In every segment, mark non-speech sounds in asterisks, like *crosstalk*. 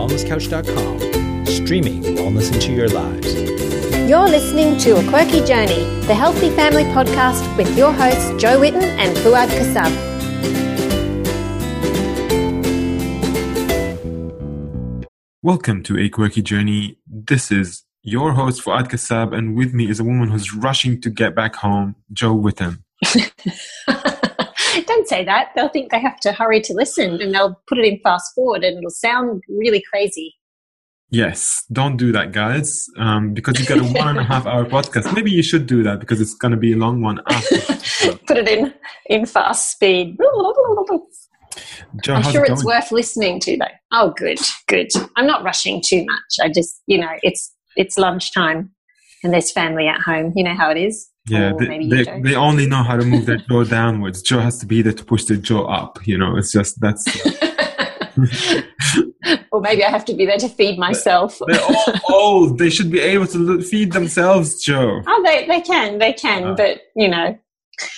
wellnesscouch.com, streaming wellness into your lives. You're listening to A Quirky Journey, the Healthy Family Podcast with your hosts Jo Whitton and Fouad Kassab. Welcome to A Quirky Journey. This is your host Fouad Kassab, and with me is a woman who's rushing to get back home, Jo Whitton. *laughs* Don't say that. They'll think they have to hurry to listen and they'll put it in fast forward and it'll sound really crazy. Yes, don't do that, guys, um, because you've got a one and a half hour podcast. Maybe you should do that because it's going to be a long one after. *laughs* put it in in fast speed. I'm sure it it's worth listening to, though. Oh, good, good. I'm not rushing too much. I just, you know, it's it's lunchtime and there's family at home. You know how it is. Yeah, oh, they, they, they only know how to move their jaw downwards. Jo has to be there to push the jaw up. You know, it's just that's. *laughs* *laughs* or maybe I have to be there to feed myself. They're *laughs* all old. They should be able to feed themselves, Jo. Oh, they they can, they can, but you know,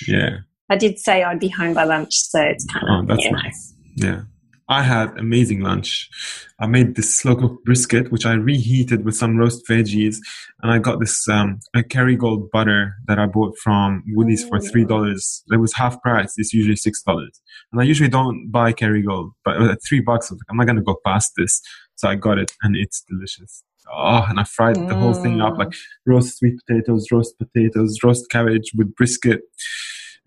Yeah. I did say I'd be home by lunch, so it's kind Oh, of that's you know. nice. Yeah. I had amazing lunch. I made this slow cooked brisket, which I reheated with some roast veggies, and I got this um, a Kerrygold butter that I bought from Woolies for three dollars. It was half price. It's usually six dollars, and I usually don't buy Kerrygold, but at three bucks, I was like, I'm not gonna go past this, so I got it, and it's delicious. Oh, and I fried the whole thing up Mm. like roast sweet potatoes, roast potatoes, roast cabbage with brisket,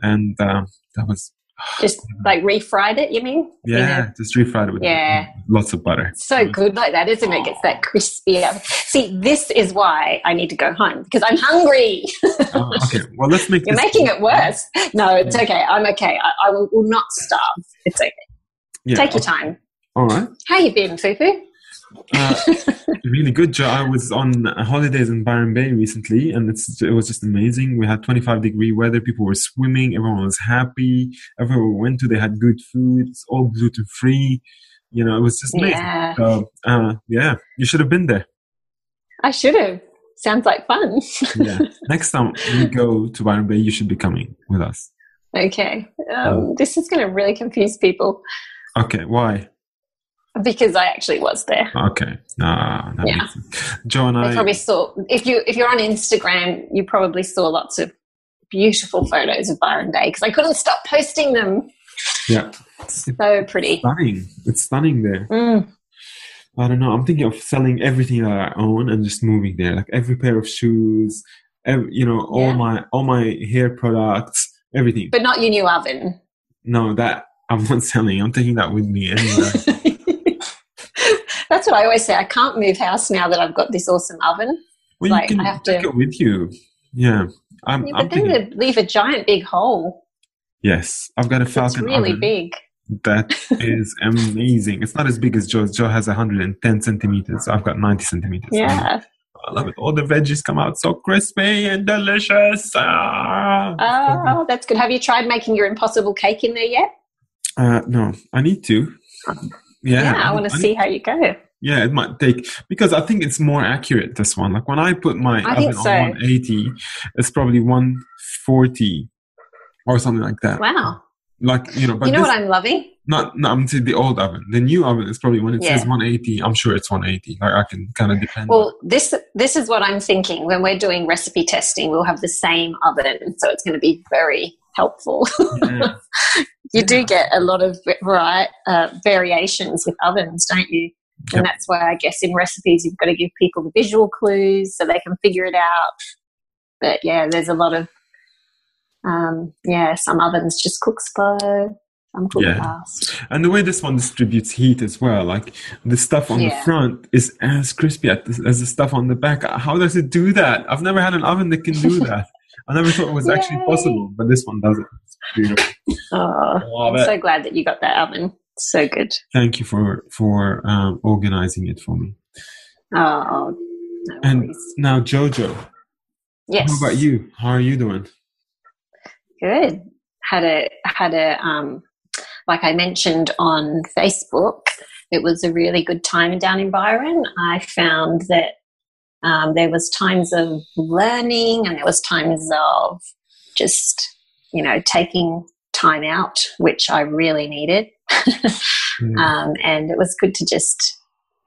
and um, that was *sighs* Just like refried it, you mean? You know, yeah, just refried it with Yeah. lots of butter. so good like that, isn't it? Gets that crispy. See, this is why I need to go home because I'm hungry. Oh, okay, well let's make *laughs* You're making it worse. No, it's okay. I'm okay. I, I will, will not starve. It's okay. Yeah, Take your time. All right, How you been, Fufu? Uh, *laughs* really good. I was on holidays in Byron Bay recently, and it's it was just amazing. We had 25 degree weather. People were swimming. Everyone was happy. Everywhere we went to, they had good food. It's all gluten free. You know, it was just amazing. Yeah, So, uh, yeah, you should have been there. I should have. Sounds like fun. Yeah. *laughs* Next time we go to Byron Bay, you should be coming with us. okay. Um, this is going to really confuse people Okay. Why? Because I actually was there. Okay. Ah, that Yeah. makes sense. Jo and I I. probably saw if you if you're on Instagram, you probably saw lots of beautiful photos of Byron Bay because I couldn't stop posting them. Yeah. So pretty. stunning. It's stunning there. Mm. I don't know. I'm thinking of selling everything that I own and just moving there. Like every pair of shoes, ev you know, all Yeah. my all my hair products, everything. But not your new oven. no, that I'm *laughs* not selling. I'm taking that with me anywhere. *laughs* I always say. I can't move house now that I've got this awesome oven. well, Like, you I can have to- take it with you. Yeah, I'm. Yeah, I'm but then thinking. they leave a giant big hole. Yes, I've got a It's Falcon really oven big. that *laughs* is amazing. It's not as big as Jo's. Jo has 110 centimeters. I've got 90 centimeters. Yeah. I love it. All the veggies come out so crispy and delicious. Ah. Oh, that's good. Have you tried making your impossible cake in there yet? Uh, no, I need to. Yeah, Yeah, I want to see how you go. Yeah, it might take because I think it's more accurate. This one, like when I put my I oven so. on 180, it's probably 140 or something like that. Wow. Like you know, but you know this, what I'm loving? not no, I'm saying the old oven. The new oven is probably when it says 180. I'm sure it's 180. Like I can kind of depend. Well, this this is what I'm thinking. When we're doing recipe testing, we'll have the same oven, so it's going to be very helpful. *laughs* Yeah. you do get a lot of vari- uh, variations with ovens, don't you? Yep. And that's why I guess in recipes you've got to give people the visual clues so they can figure it out. But yeah, there's a lot of um, yeah. Some ovens just cook slow, some cook Yeah. fast. And the way this one distributes heat as well, like the stuff on the front is as crispy as the stuff on the back. How does it do that? I've never had an oven that can do *laughs* that. I never thought it was actually possible, but this one does it. It's beautiful. Oh, Love I'm so glad that you got that oven. So good. Thank you for for um, organizing it for me. Oh, no And worries. now, Jojo, Yes. how about you? How are you doing? Good. Had a had a um, like I mentioned on Facebook. It was a really good time down in Byron. I found that um, there was times of learning and there was times of just you know taking time out, which I really needed. Mm. um, and it was good to just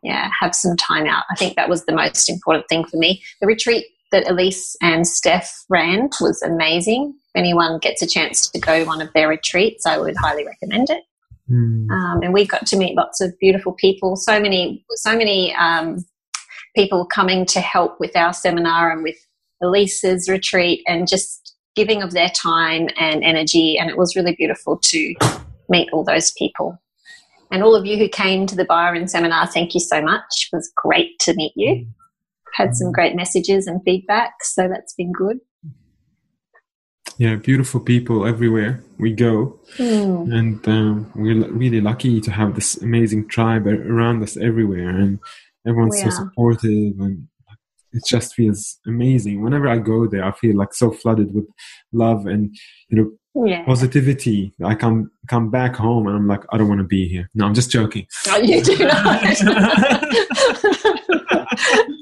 yeah, have some time out. I think that was the most important thing for me. The retreat that Elise and Steph ran was amazing. If anyone gets a chance to go one of their retreats, I would highly recommend it. Mm. Um, and we got to meet lots of beautiful people. So many, so many um, people coming to help with our seminar and with Elise's retreat, and just giving of their time and energy. And it was really beautiful to meet all those people. And all of you who came to the Byron seminar, thank you so much. It was great to meet you. Had some great messages and feedback, so that's been good. Yeah, beautiful people everywhere we go, Hmm. and um, we're really lucky to have this amazing tribe around us everywhere, and everyone's We so are. supportive, and it just feels amazing. Whenever I go there, I feel like so flooded with love and you know Yeah. positivity. I come come back home and I'm like, I don't want to be here. No, I'm just joking. Oh, you do not.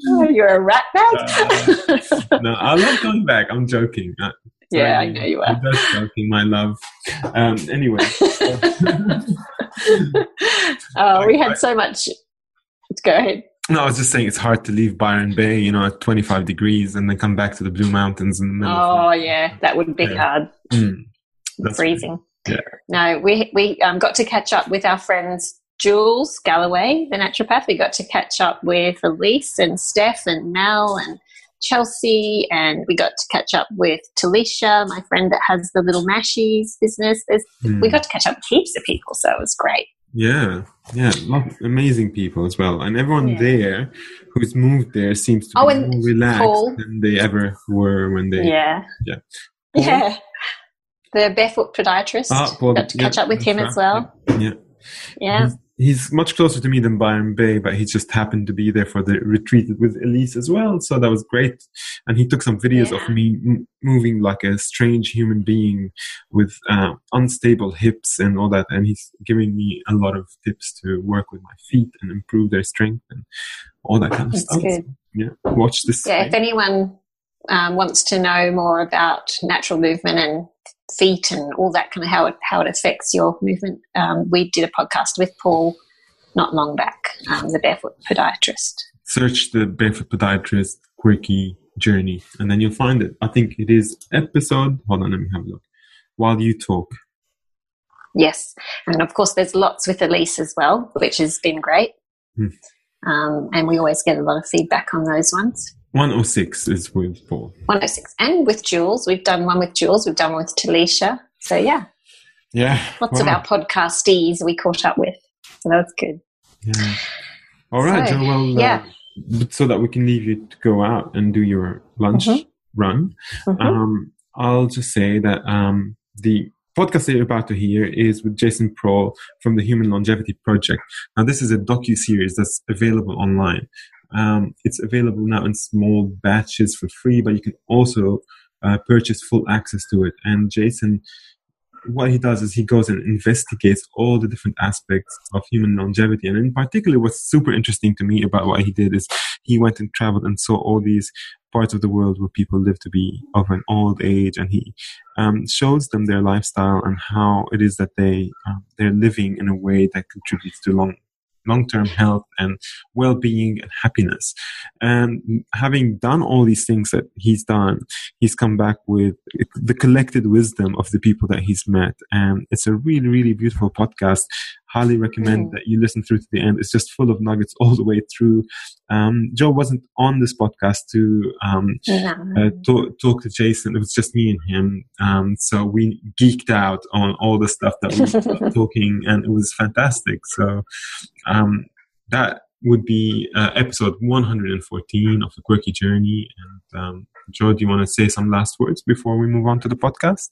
Oh, *laughs* You're a rat bag. no, I love going back. I'm joking. Yeah, I know you are. I'm just joking, my love. Um, anyway, *laughs* oh, we had so much. Go ahead. no, I was just saying it's hard to leave Byron Bay, you know, at 25 degrees and then come back to the Blue Mountains in the middle. Oh, yeah, that would be Yeah. hard. Mm, that's freezing. Yeah. No, we we um, got to catch up with our friends Jules Galloway, the naturopath. We got to catch up with Elise and Steph and Mel and Chelsea, and we got to catch up with Talisha, my friend that has the little mashies business. Mm. We got to catch up with heaps of people, so it was great. Yeah, yeah, amazing people as well, and everyone Yeah. there who's moved there seems to Oh, be more relaxed Paul. than they ever were when they. Yeah, Yeah. *laughs* yeah. The barefoot podiatrist. Ah, Paul, got to catch yeah, up with him that's as well. Yeah, Yeah. He's, he's much closer to me than Byron Bay, but he just happened to be there for the retreat with Elise as well, so that was great. And he took some videos Yeah. of me m- moving like a strange human being with uh, unstable hips and all that, and he's giving me a lot of tips to work with my feet and improve their strength and all that kind of That's stuff. good. Yeah, watch this. Yeah, if anyone um, wants to know more about natural movement and feet and all that kind of how it how it affects your movement, um, we did a podcast with Paul not long back, um, the barefoot podiatrist. search the barefoot podiatrist quirky journey and then you'll find it i think it is episode hold on let me have a look while you talk Yes, and of course there's lots with Elise as well, which has been great. Hmm. Um, and we always get a lot of feedback on those ones. 106 is with paul 106. And with Jules, we've done one with Jules, we've done one with Talisha. So yeah, yeah lots of our podcastees we caught up with. So that was good. yeah. all right So, well yeah. uh, so that we can leave you to go out and do your lunch Mhm. run Mhm. um, I'll just say that um, the podcast that you're about to hear is with Jason Prall from the Human Longevity Project. Now, this is a docu series that's available online. Um, it's available now in small batches for free, but you can also uh, purchase full access to it. And Jason, what he does is he goes and investigates all the different aspects of human longevity. And in particular, what's super interesting to me about what he did is he went and traveled and saw all these parts of the world where people live to be of an old age, and he um, shows them their lifestyle and how it is that they um, they're living in a way that contributes to long long-term health and well-being and happiness. And having done all these things that he's done he's come back with the collected wisdom of the people that he's met. And it's a really really beautiful podcast highly recommend Mm. that you listen through to the end it's just full of nuggets all the way through um, jo wasn't on this podcast to um, uh, talk, talk to Jason. It was just me and him. Um, so we geeked out on all the stuff that we were *laughs* talking, and it was fantastic. So um, that would be uh, episode 114 of the Quirky Journey. And um, Jo, do you want to say some last words before we move on to the podcast?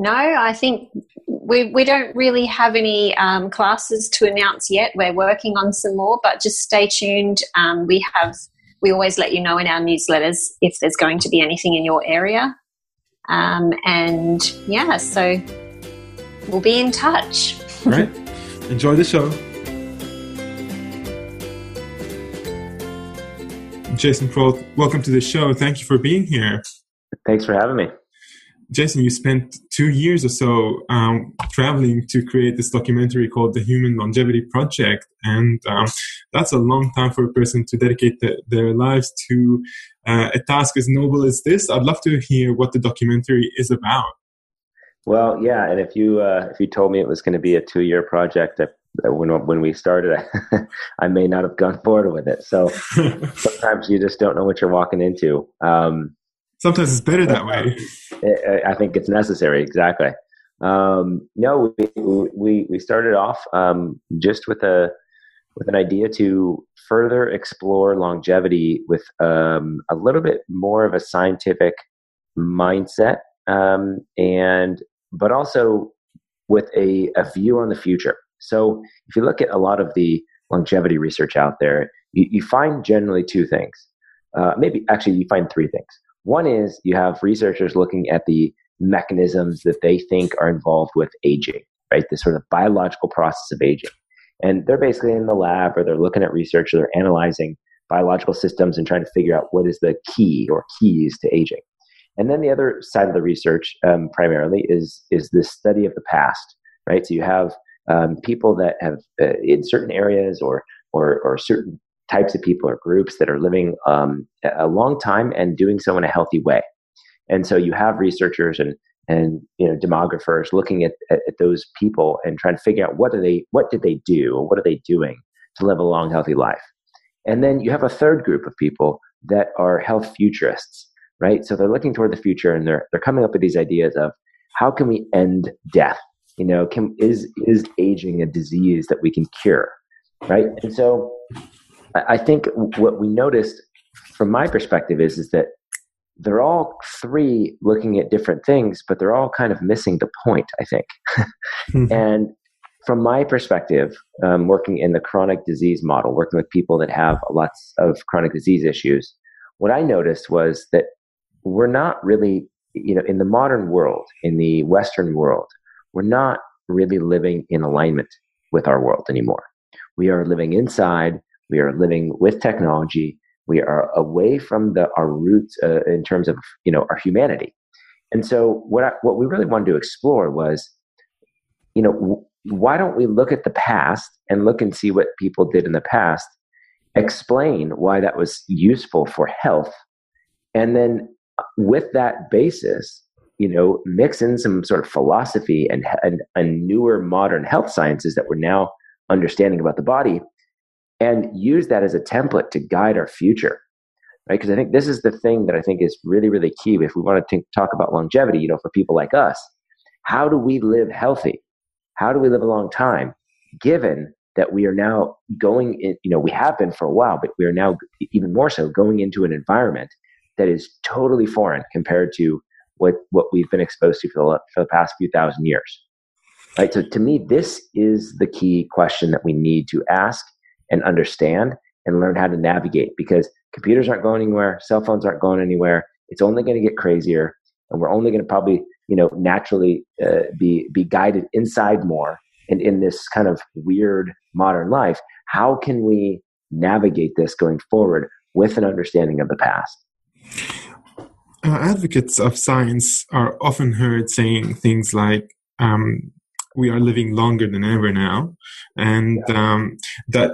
No, I think we we don't really have any um, classes to announce yet. We're working on some more, but just stay tuned. Um, we have we always let you know in our newsletters if there's going to be anything in your area, um, and yeah, so we'll be in touch. Right? Enjoy the show. Jason Prall, welcome to the show. Thank you for being here. Thanks for having me. Jason, you spent two years or so um, traveling to create this documentary called the Human Longevity Project, and um, that's a long time for a person to dedicate the, their lives to uh, a task as noble as this. I'd love to hear what the documentary is about. Well, yeah, and if you uh, if you told me it was going to be a two year project, when when we started, *laughs* I may not have gone forward with it. So *laughs* sometimes you just don't know what you're walking into. Um, sometimes it's better that way. *laughs* I think it's necessary. Exactly. Um, no, we, we we started off um, just with a with an idea to further explore longevity with um, a little bit more of a scientific mindset, um, and but also with a, a view on the future. So if you look at a lot of the longevity research out there, you, you find generally two things. Uh, maybe actually you find three things. One is you have researchers looking at the mechanisms that they think are involved with aging, right? The sort of biological process of aging. And they're basically in the lab or they're looking at research or they're analyzing biological systems and trying to figure out what is the key or keys to aging. And then the other side of the research, um, primarily, is is the study of the past, right? So you have um, people that have uh, in certain areas or, or or certain types of people or groups that are living um, a long time and doing so in a healthy way. And so you have researchers and and you know demographers looking at, at, at those people and trying to figure out what do they what did they do or what are they doing to live a long healthy life. And then you have a third group of people that are health futurists, right? So they're looking toward the future and they're they're coming up with these ideas of how can we end death? You know, can, is is aging a disease that we can cure, right? And so I think what we noticed from my perspective is is that they're all three looking at different things, but they're all kind of missing the point. I think, mm-hmm. *laughs* and from my perspective, um, working in the chronic disease model, working with people that have lots of chronic disease issues, what I noticed was that we're not really, you know, in the modern world, in the Western world, we're not really living in alignment with our world anymore. We are living inside we are living with technology. We are away from the, our roots uh, in terms of you know our humanity. And so what I, what we really wanted to explore was, you know, w- why don't we look at the past and look and see what people did in the past, explain why that was useful for health, and then uh, with that basis, you know, mix in some sort of philosophy and, and, and newer modern health sciences that we're now understanding about the body and use that as a template to guide our future right? Because i think this is the thing that i think is really really key. If we want to talk about longevity you know for people like us how do we live healthy? How do we live a long time given that we are now going in you know we have been for a while but we are now even more so going into an environment that is totally foreign compared to what what we've been exposed to for the, for the past few thousand years right? So to me this is the key question that we need to ask and understand and learn how to navigate because computers aren't going anywhere, cell phones aren't going anywhere. It's only going to get crazier, and we're only going to probably, you know, naturally uh, be be guided inside more. And in this kind of weird modern life, how can we navigate this going forward with an understanding of the past? Uh, advocates of science are often heard saying things like, um, we are living longer than ever now, and um, that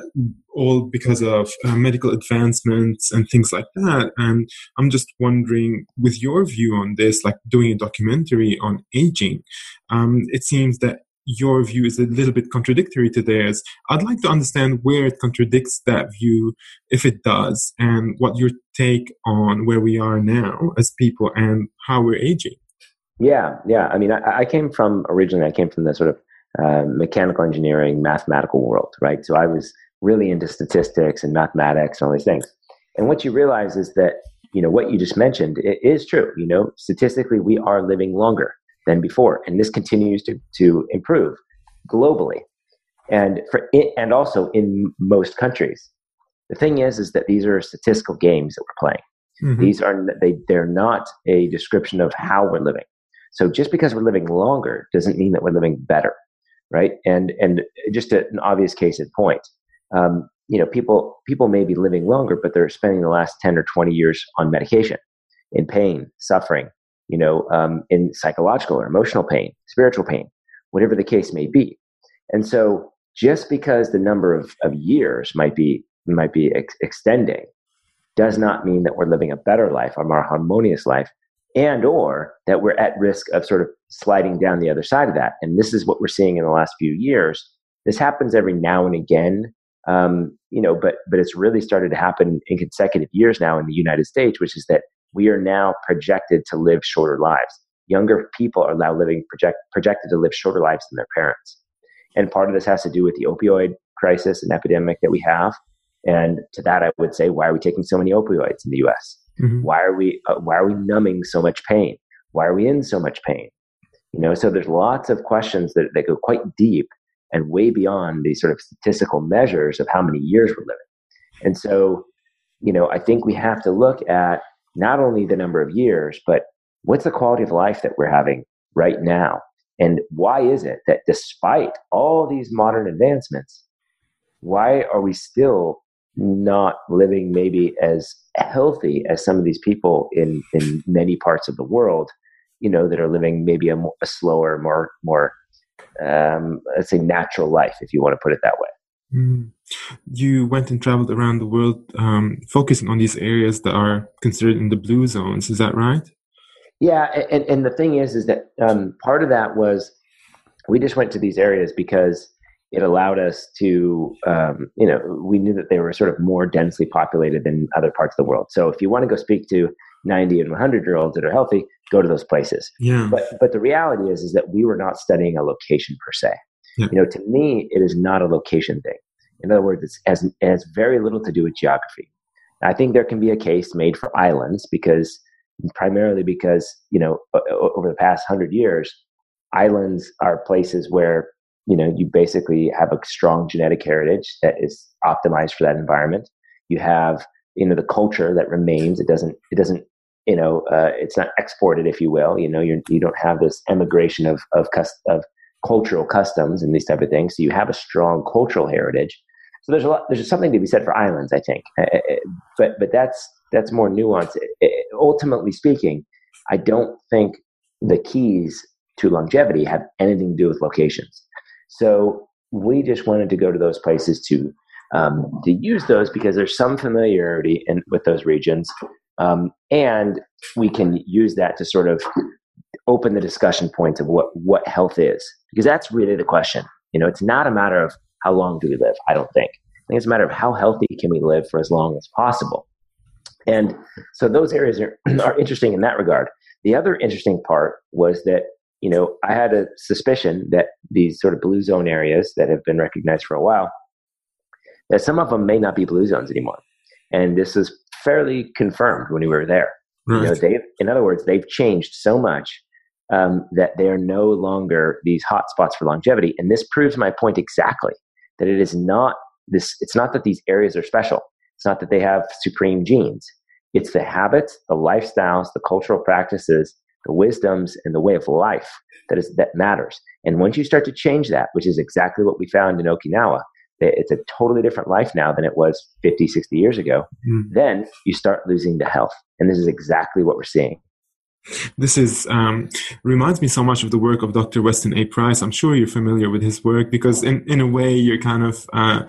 all because of uh, medical advancements and things like that. And I'm just wondering, with your view on this, like doing a documentary on aging, um, it seems that your view is a little bit contradictory to theirs. I'd like to understand where it contradicts that view, if it does, and what your take on where we are now as people and how we're aging. Yeah, yeah. I mean, I, I came from originally. I came from the sort of uh, mechanical engineering, mathematical world, right? So I was really into statistics and mathematics and all these things. And what you realize is that you know what you just mentioned it is true. You know, statistically, we are living longer than before, and this continues to to improve globally, and for it, and also in most countries. The thing is, is that these are statistical games that we're playing. Mm-hmm. These are they they're not a description of how we're living. So just because we're living longer doesn't mean that we're living better, right? And and just a, an obvious case in point, um, you know, people people may be living longer, but they're spending the last ten or twenty years on medication, in pain, suffering, you know, um, in psychological or emotional pain, spiritual pain, whatever the case may be. And so just because the number of, of years might be, might be ex- extending does not mean that we're living a better life, a more harmonious life, and or that we're at risk of sort of sliding down the other side of that. And this is what we're seeing in the last few years. This happens every now and again, um, you know, but but it's really started to happen in consecutive years now in the United States, which is that we are now projected to live shorter lives. Younger people are now living project, projected to live shorter lives than their parents. And part of this has to do with the opioid crisis and epidemic that we have. And to that, I would say, why are we taking so many opioids in the U.S.? Mm-hmm. Why are we uh, Why are we numbing so much pain? Why are we in so much pain? You know, so there's lots of questions that, that go quite deep and way beyond these sort of statistical measures of how many years we're living. And so, you know, I think we have to look at not only the number of years, but what's the quality of life that we're having right now? And why is it that despite all these modern advancements, why are we still not living maybe as healthy as some of these people in, in many parts of the world, you know, that are living maybe a, more, a slower, more, more, um, let's say natural life, if you want to put it that way. Mm. You went and traveled around the world, um, focusing on these areas that are considered in the blue zones. Is that right? Yeah, and, and the thing is, is that um, part of that was we just went to these areas because it allowed us to, um, you know, we knew that they were sort of more densely populated than other parts of the world. So if you want to go speak to 90 and 100 year olds that are healthy, go to those places. Yeah. But but the reality is, is that we were not studying a location per se. Yeah. You know, to me, it is not a location thing. In other words, it has, it has very little to do with geography. I think there can be a case made for islands because primarily because you know over the past hundred years, islands are places where you know you basically have a strong genetic heritage that is optimized for that environment. You have you know the culture that remains. It doesn't it doesn't you know uh, it's not exported, if you will. You know you're, you don't have this emigration of of of cultural customs and these type of things. So you have a strong cultural heritage. So there's a lot. There's something to be said for islands, I think. Uh, uh, uh, but but that's that's more nuanced. Ultimately speaking, I don't think the keys to longevity have anything to do with locations. So we just wanted to go to those places to um, to use those because there's some familiarity in, with those regions, um, and we can use that to sort of open the discussion points of what what health is because that's really the question. You know, it's not a matter of how long do we live. I don't think. I think it's a matter of how healthy can we live for as long as possible. And so those areas are, *clears throat* are interesting in that regard. The other interesting part was that, you know, I had a suspicion that these sort of blue zone areas that have been recognized for a while, that some of them may not be blue zones anymore. And this is fairly confirmed when we were there. Right. You know, they, in other words, they've changed so much um, that they are no longer these hot spots for longevity. And this proves my point exactly that it is not this. It's not that these areas are special. It's not that they have supreme genes. It's the habits, the lifestyles, the cultural practices, the wisdoms, and the way of life that is that matters. And once you start to change that, which is exactly what we found in Okinawa, it's a totally different life now than it was 50, 60 years ago. Mm. Then you start losing the health. And this is exactly what we're seeing. This is um, reminds me so much of the work of Dr. Weston A. Price. I'm sure you're familiar with his work because, in, in a way, you're kind of uh,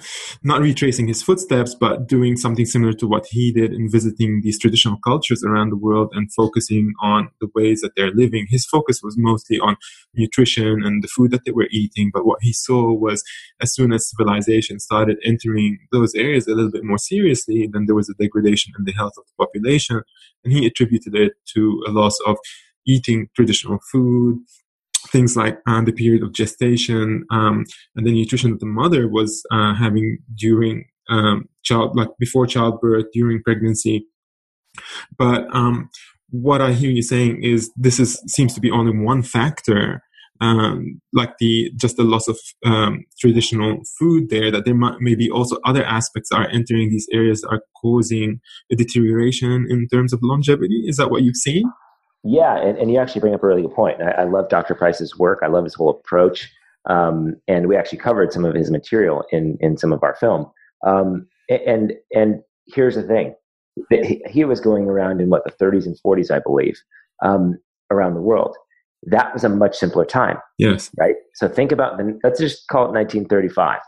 not retracing his footsteps, but doing something similar to what he did in visiting these traditional cultures around the world and focusing on the ways that they're living. His focus was mostly on nutrition and the food that they were eating, but what he saw was as soon as civilization started entering those areas a little bit more seriously, then there was a degradation in the health of the population, and he attributed it to a loss of eating traditional food, things like uh, the period of gestation um, and the nutrition that the mother was uh, having during um, child, like before childbirth, during pregnancy. But um, what I hear you saying is this is seems to be only one factor, um, like the just the loss of um, traditional food there. That there might maybe also other aspects are entering these areas are causing a deterioration in terms of longevity. Is that what you've seen? Yeah, and, and you actually bring up a really good point. I, I love Dr. Price's work. I love his whole approach. Um, and we actually covered some of his material in, in some of our film. Um, and, and here's the thing. He, he was going around in what, the 30s and 40s, I believe. Um, around the world. That was a much simpler time. Yes. Right. So think about the, let's just call it 1935.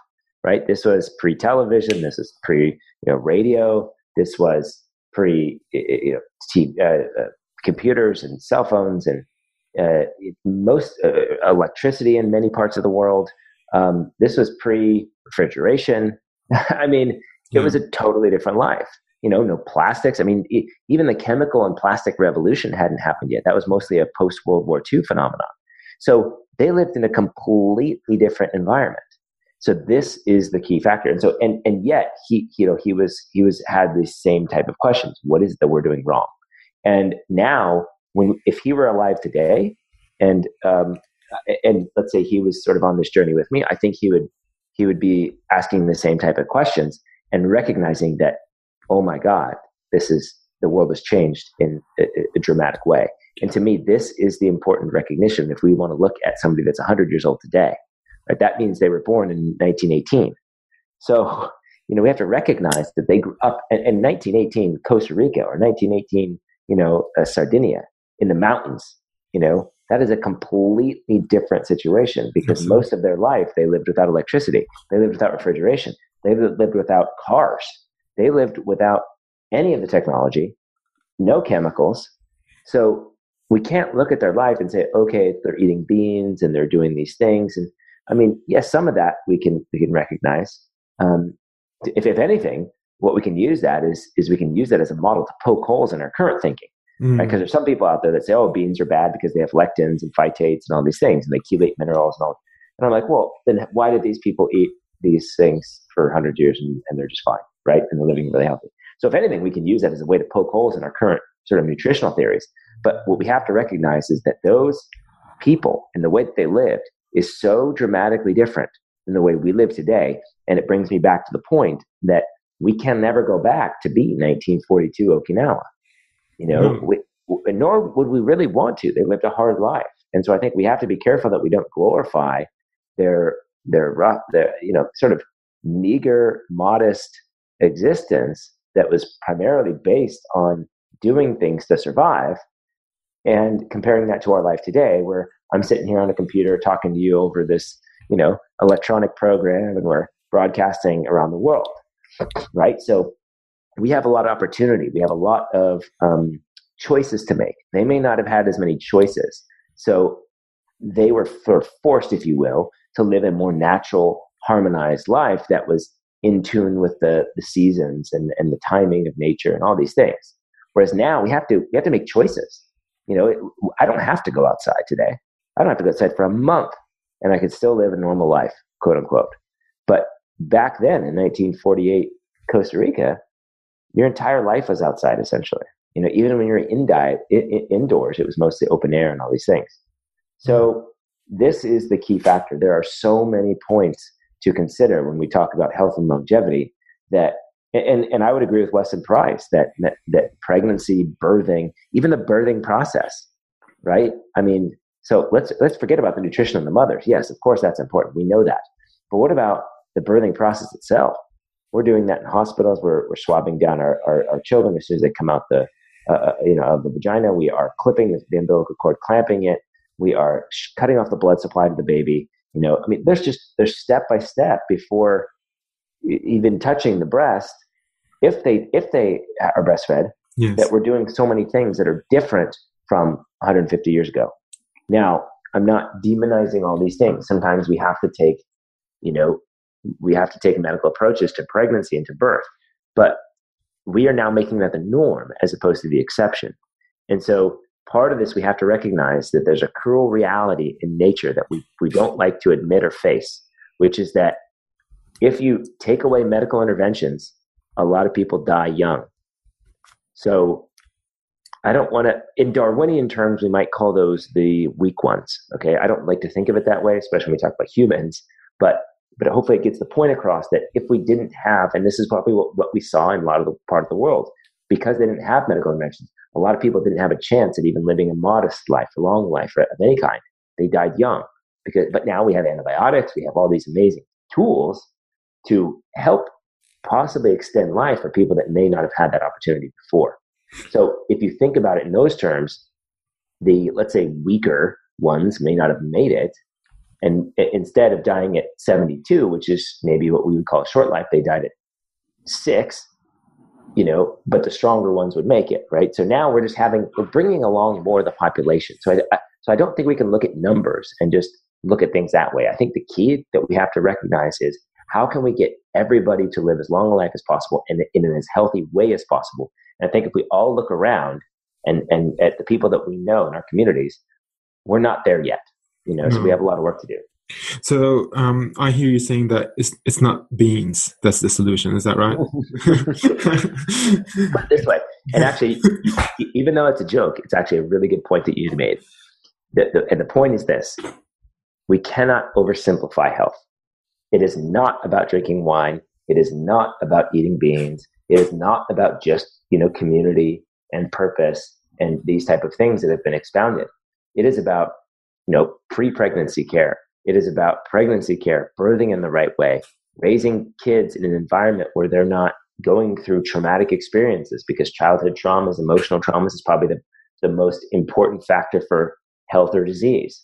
Right. This was pre-television. This was pre, you know, radio. This was pre, you know, TV, uh, uh, computers and cell phones and uh, most uh, electricity in many parts of the world. Um, this was pre-refrigeration. *laughs* I mean, it was a totally different life. You know, no plastics. I mean, it, even the chemical and plastic revolution hadn't happened yet. That was mostly a post World War II phenomenon. So they lived in a completely different environment. So this is the key factor. And so, and and yet he, you know, he was he was had the same type of questions. What is it that we're doing wrong? And now, when if he were alive today, and um, and let's say he was sort of on this journey with me, I think he would he would be asking the same type of questions and recognizing that, oh my God, this is the world has changed in a, a dramatic way. And to me, this is the important recognition. If we want to look at somebody that's 100 years old today, right, that means they were born in 1918. So, you know, we have to recognize that they grew up in, in 1918 Costa Rica or 1918, you know, uh, Sardinia in the mountains. You know, that is a completely different situation because most of their life they lived without electricity, they lived without refrigeration, they lived without cars. They lived without any of the technology, no chemicals. So we can't look at their life and say, okay, they're eating beans and they're doing these things. And I mean, yes, some of that we can we can recognize. Um, if if anything, what we can use that is is we can use that as a model to poke holes in our current thinking. Mm. Right? Because there's some people out there that say, oh, beans are bad because they have lectins and phytates and all these things, and they chelate minerals and all. And I'm like, well, then why did these people eat these things for 100 years and, and they're just fine, right? And they're living really healthy. So if anything, we can use that as a way to poke holes in our current sort of nutritional theories. But what we have to recognize is that those people and the way that they lived is so dramatically different than the way we live today. And it brings me back to the point that we can never go back to be 1942 Okinawa. You know, mm. we, nor would we really want to. They lived a hard life. And so I think we have to be careful that we don't glorify their their rough, their you know, sort of meager, modest existence that was primarily based on doing things to survive, and comparing that to our life today, where I'm sitting here on a computer talking to you over this, you know, electronic program, and we're broadcasting around the world, right? So we have a lot of opportunity. We have a lot of um, choices to make. They may not have had as many choices. So they were forced, if you will, to live a more natural, harmonized life that was in tune with the, the seasons and, and the timing of nature and all these things. Whereas now we have to we have to make choices. You know, it, I don't have to go outside today. I don't have to go outside for a month, and I could still live a normal life, quote unquote. But back then, in 1948, Costa Rica, your entire life was outside essentially. You know, even when you're in diet, in, indoors, it was mostly open air and all these things. So this is the key factor. There are so many points to consider when we talk about health and longevity that and, and I would agree with Weston Price that, that that pregnancy, birthing, even the birthing process, right? I mean, so let's let's forget about the nutrition of the mothers. Yes, of course that's important. We know that. But what about the birthing process itself? We're doing that in hospitals. We're, we're swabbing down our, our, our children as soon as they come out the uh, uh you know of the vagina. We are clipping the, the umbilical cord, clamping it. We are sh- cutting off the blood supply to the baby. You know, I mean, there's just there's step by step before even touching the breast. If they if they are breastfed, yes. that we're doing so many things that are different from 150 years ago. Now, I'm not demonizing all these things. Sometimes we have to take, you know, we have to take medical approaches to pregnancy and to birth. But we are now making that the norm as opposed to the exception. And so part of this we have to recognize that there's a cruel reality in nature that we, we don't like to admit or face, which is that if you take away medical interventions, a lot of people die young. So I don't want to, in Darwinian terms, we might call those the weak ones. Okay. I don't like to think of it that way, especially when we talk about humans. But but hopefully it gets the point across that if we didn't have, and this is probably what, what we saw in a lot of the part of the world, because they didn't have medical interventions, a lot of people didn't have a chance at even living a modest life, a long life of any kind. They died young because, but now we have antibiotics, we have all these amazing tools to help possibly extend life for people that may not have had that opportunity before. So if you think about it in those terms, the let's say weaker ones may not have made it and instead of dying at 72 which is maybe what we would call a short life they died at six you know but the stronger ones would make it right? So now we're just having we're bringing along more of the population. So I, so i don't think we can look at numbers and just look at things that way. I think the key that we have to recognize is how can we get everybody to live as long a life as possible and in as healthy way as possible? And i think if we all look around and and at the people that we know in our communities we're not there yet you know, no. so we have a lot of work to do. So um, I hear you saying that it's it's not beans that's the solution. Is that right? *laughs* *laughs* this way, and actually, even though it's a joke, it's actually a really good point that you made. The, the, and the point is this: we cannot oversimplify health. It is not about drinking wine. It is not about eating beans. It is not about just you know community and purpose and these type of things that have been expounded. It is about you know, pre-pregnancy care. It is about pregnancy care, birthing in the right way, raising kids in an environment where they're not going through traumatic experiences because childhood traumas, emotional traumas is probably the, the most important factor for health or disease.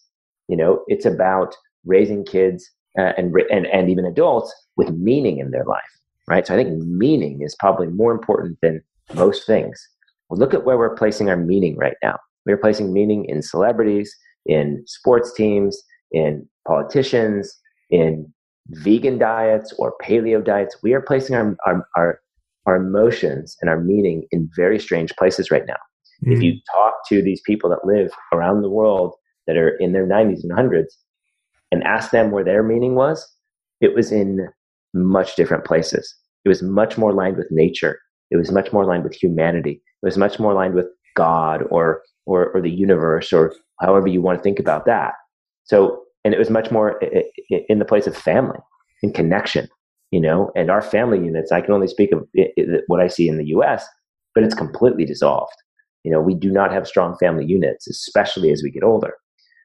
You know, it's about raising kids uh, and, and, and even adults with meaning in their life, right? So I think meaning is probably more important than most things. Well, look at where we're placing our meaning right now. We're placing meaning in celebrities, in sports teams, in politicians, in vegan diets or paleo diets. We are placing our, our, our, our emotions and our meaning in very strange places right now. Mm-hmm. If you talk to these people that live around the world that are in their 90s and 100s and ask them where their meaning was, it was in much different places. It was much more aligned with nature. It was much more aligned with humanity. It was much more aligned with God or or, or the universe or however you want to think about that. So, and it was much more in the place of family and connection, you know, and our family units, I can only speak of what I see in the US, but it's completely dissolved. You know, we do not have strong family units, especially as we get older.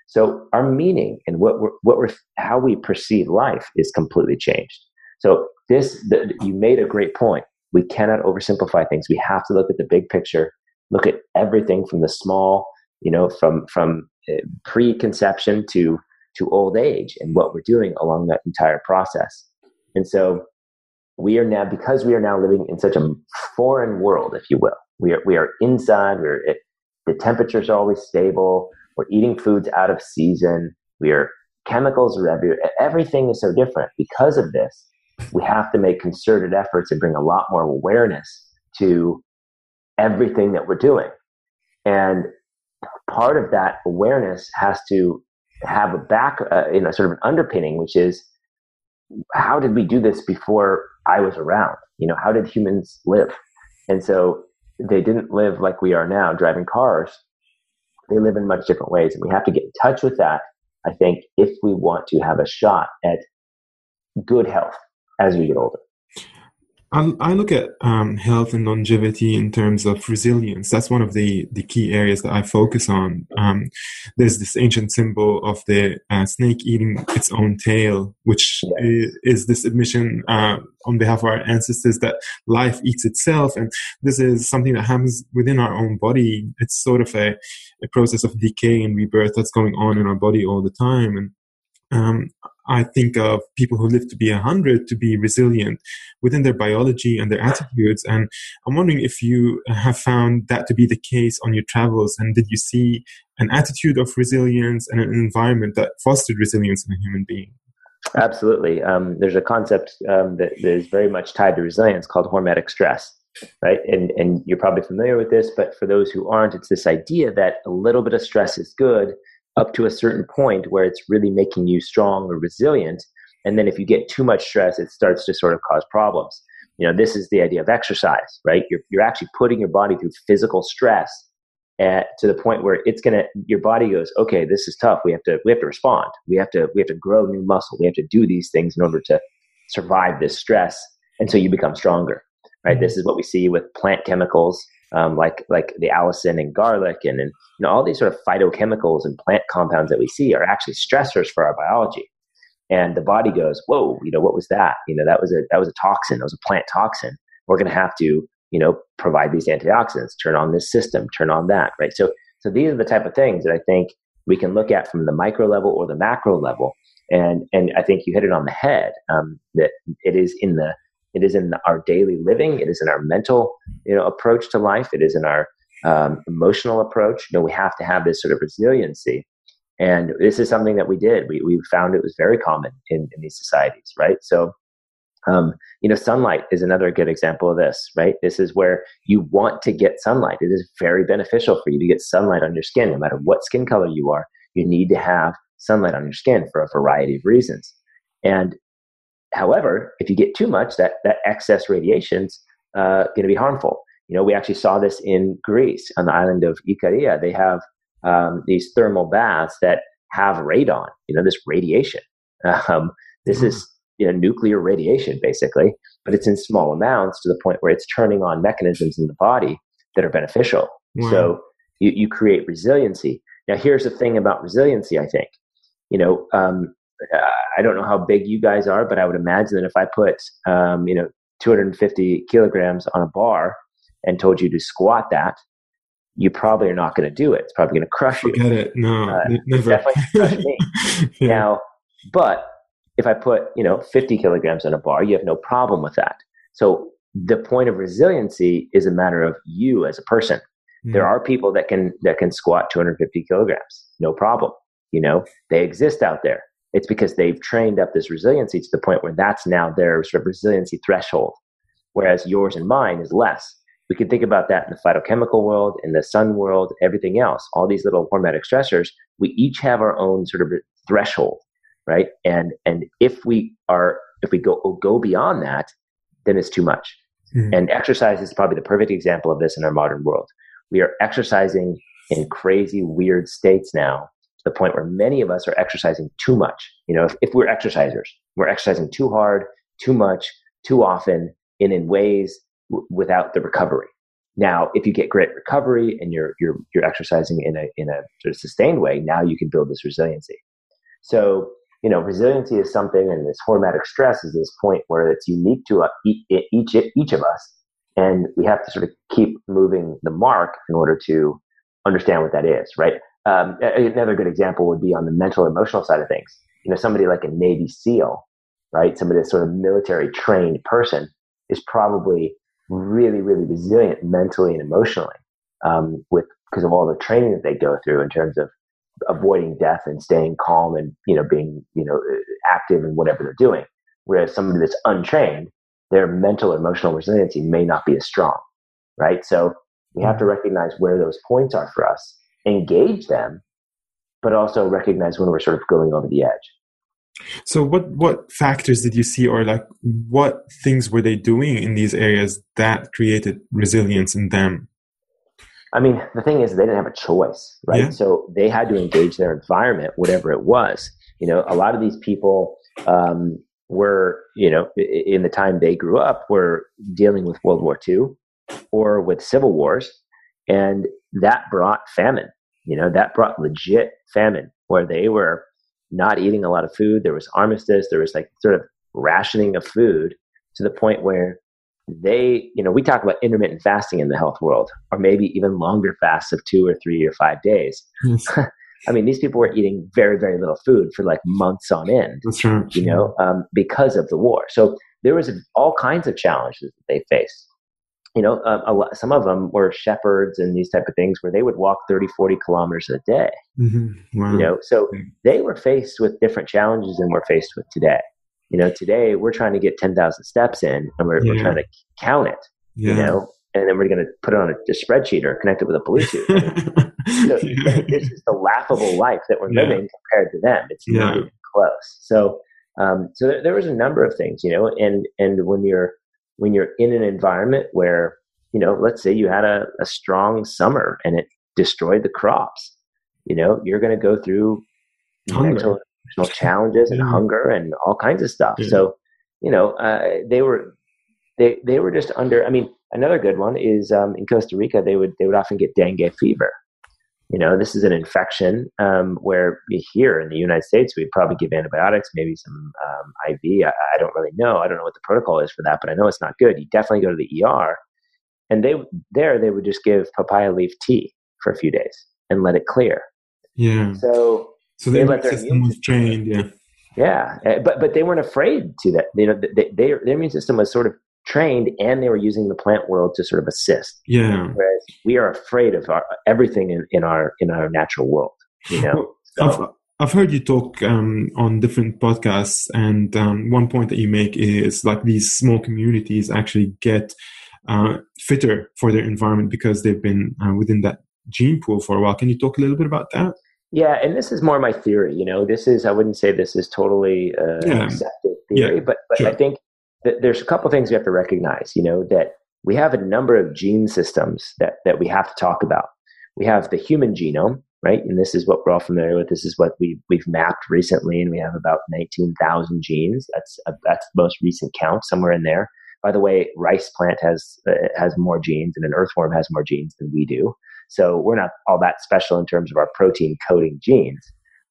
So our meaning and what we're, what we're, how we perceive life is completely changed. So this, the, you made a great point. We cannot oversimplify things. We have to look at the big picture, look at everything from the small you know, from from uh, preconception to to old age and what we're doing along that entire process. And so we are now because we are now living in such a foreign world, if you will. We are we are inside. We're it, the temperatures are always stable. We're eating foods out of season. We are chemicals are everywhere. Everything is so different because of this. We have to make concerted efforts and bring a lot more awareness to everything that we're doing. And part of that awareness has to have a back, uh, you know, sort of an underpinning, which is how did we do this before I was around? You know, how did humans live? And so they didn't live like we are now, driving cars. They live in much different ways, and we have to get in touch with that. I think if we want to have a shot at good health as we get older. I, I look at um, health and longevity in terms of resilience. That's one of the, the key areas that I focus on. Um, there's this ancient symbol of the uh, snake eating its own tail, which is, is, this admission uh, on behalf of our ancestors that life eats itself. And this is something that happens within our own body. It's sort of a, a process of decay and rebirth that's going on in our body all the time. And um, I think of people who live to be 100 to be resilient within their biology and their attitudes. And I'm wondering if you have found that to be the case on your travels. And did you see an attitude of resilience and an environment that fostered resilience in a human being? Absolutely. Um, there's a concept um, that, that is very much tied to resilience called hormetic stress right? And and you're probably familiar with this, but for those who aren't, it's this idea that a little bit of stress is good up to a certain point where it's really making you strong or resilient. And then if you get too much stress, it starts to sort of cause problems. You know, this is the idea of exercise, right? You're, you're actually putting your body through physical stress at, to the point where it's gonna, your body goes, okay, this is tough. We have to, we have to respond. We have to, we have to grow new muscle. We have to do these things in order to survive this stress. And so you become stronger, right? Mm-hmm. This is what we see with plant chemicals um, like like the allicin and garlic and, and you know all these sort of phytochemicals and plant compounds that we see are actually stressors for our biology. And the body goes whoa you know what was that? You know that was a that was a toxin. That was a plant toxin. We're going to have to you know provide these antioxidants turn on this system turn on that right? So So these are the type of things that I think we can look at from the micro level or the macro level. And and I think you hit it on the head um, that it is in the it is in our daily living. It is in our mental you know approach to life. It is in our um, emotional approach. You know, we have to have this sort of resiliency. And this is something that we did. We, we found it was very common in, in these societies, right? So um, you know, sunlight is another good example of this, right? This is where you want to get sunlight. It is very beneficial for you to get sunlight on your skin, no matter what skin color you are. You need to have sunlight on your skin for a variety of reasons. And however, if you get too much, that that excess radiation's uh, going to be harmful. You know, we actually saw this in Greece on the island of Ikaria. They have um, these thermal baths that have radon. You know, this radiation. Um, this mm-hmm. is you know, nuclear radiation, basically, but it's in small amounts to the point where it's turning on mechanisms in the body that are beneficial. Wow. So you, you create resiliency. Now, here's the thing about resiliency, I think. You know, um, I don't know how big you guys are, but I would imagine that if I put, um, you know, 250 kilograms on a bar and told you to squat that, you probably are not going to do it. It's probably going to crush you. Forget it. No, uh, never. Definitely crush me. *laughs* yeah. Now, but if I put, you know, 50 kilograms on a bar, you have no problem with that. So the point of resiliency is a matter of you as a person. Mm-hmm. There are people that can that can squat 250 kilograms, no problem. You know, they exist out there. It's because they've trained up this resiliency to the point where that's now their sort of resiliency threshold, whereas yours and mine is less. We can think about that in the phytochemical world, in the sun world, everything else. All these little hormetic stressors, we each have our own sort of threshold right? And and if we are if we go go beyond that, then it's too much. Mm-hmm. And exercise is probably the perfect example of this in our modern world. We are exercising in crazy, weird states now to the point where many of us are exercising too much. You know, if, if we're exercisers, we're exercising too hard, too much, too often, and in ways w- without the recovery. Now, if you get great recovery and you're you're you're exercising in a in a sort of sustained way, now you can build this resiliency. So you know, resiliency is something, and this hormetic stress is this point where it's unique to each, uh, each, each of us. And we have to sort of keep moving the mark in order to understand what that is, right? Um, another good example would be on the mental emotional side of things. You know, somebody like a Navy SEAL, right? Somebody that's sort of military trained person is probably really, really resilient mentally and emotionally um, with because of all the training that they go through in terms of avoiding death and staying calm and you know being you know active in whatever they're doing whereas somebody that's untrained their mental emotional resiliency may not be as strong right so we have to mm-hmm. recognize where those points are for us engage them but also recognize when we're sort of going over the edge so what what factors did you see or like what things were they doing in these areas that created resilience in them I mean, the thing is, they didn't have a choice, right? Yeah. So they had to engage their environment, whatever it was. You know, a lot of these people um, were, you know, in the time they grew up, were dealing with World War II or with civil wars, and that brought famine. You know, that brought legit famine where they were not eating a lot of food. There was armistice. There was like sort of rationing of food to the point where they, you know, we talk about intermittent fasting in the health world, or maybe even longer fasts of two or three or five days. Yes. *laughs* I mean, these people were eating very, very little food for like months on end. That's right. You know, um, because of the war. So there was all kinds of challenges that they faced. You know, um, lot, some of them were shepherds and these type of things where they would walk 30, 40 kilometers a day. Mm-hmm. Wow. You know, so they were faced with different challenges than we're faced with today. You know, today we're trying to get 10,000 steps in and we're, yeah. we're trying to count it, yeah. you know, and then we're going to put it on a, a, spreadsheet or connect it with a Bluetooth. *laughs* so yeah. this is the laughable life that we're living compared to them. It's not even close. So, um, so there, there was a number of things, you know, and, and when you're, when you're in an environment where, you know, let's say you had a, a strong summer and it destroyed the crops, you know, you're going to go through mental challenges and hunger and all kinds of stuff. So, you know, uh, they were they they were just under. I mean, another good one is um, in Costa Rica they would they would often get dengue fever. You know, this is an infection um, where here in the United States we'd probably give antibiotics, maybe some um, IV. I, I don't really know. I don't know what the protocol is for that, but I know it's not good. You definitely go to the ER, and they there they would just give papaya leaf tea for a few days and let it clear. Yeah. So so the immune system was trained. Yeah. Yeah, eh, but but they weren't afraid to that. You know, they, they, their immune system was sort of trained, and they were using the plant world to sort of assist. Yeah. Whereas we are afraid of our, everything in, in our in our natural world. You know. Well, so, I've, I've heard you talk um, on different podcasts, and um, one point that you make is like these small communities actually get uh, fitter for their environment because they've been uh, within that gene pool for a while. Can you talk a little bit about that? Yeah, and this is more my theory. You know, this is I wouldn't say this is totally uh, yeah. accepted theory, yeah, but but sure. I think there's a couple things we have to recognize. You know that we have a number of gene systems that that we have to talk about. We have the human genome, right? And this is what we're all familiar with. This is what we we've mapped recently, and we have about nineteen thousand genes. That's a, that's the most recent count, somewhere in there. By the way, rice plant has uh, has more genes, and an earthworm has more genes than we do. So we're not all that special in terms of our protein coding genes.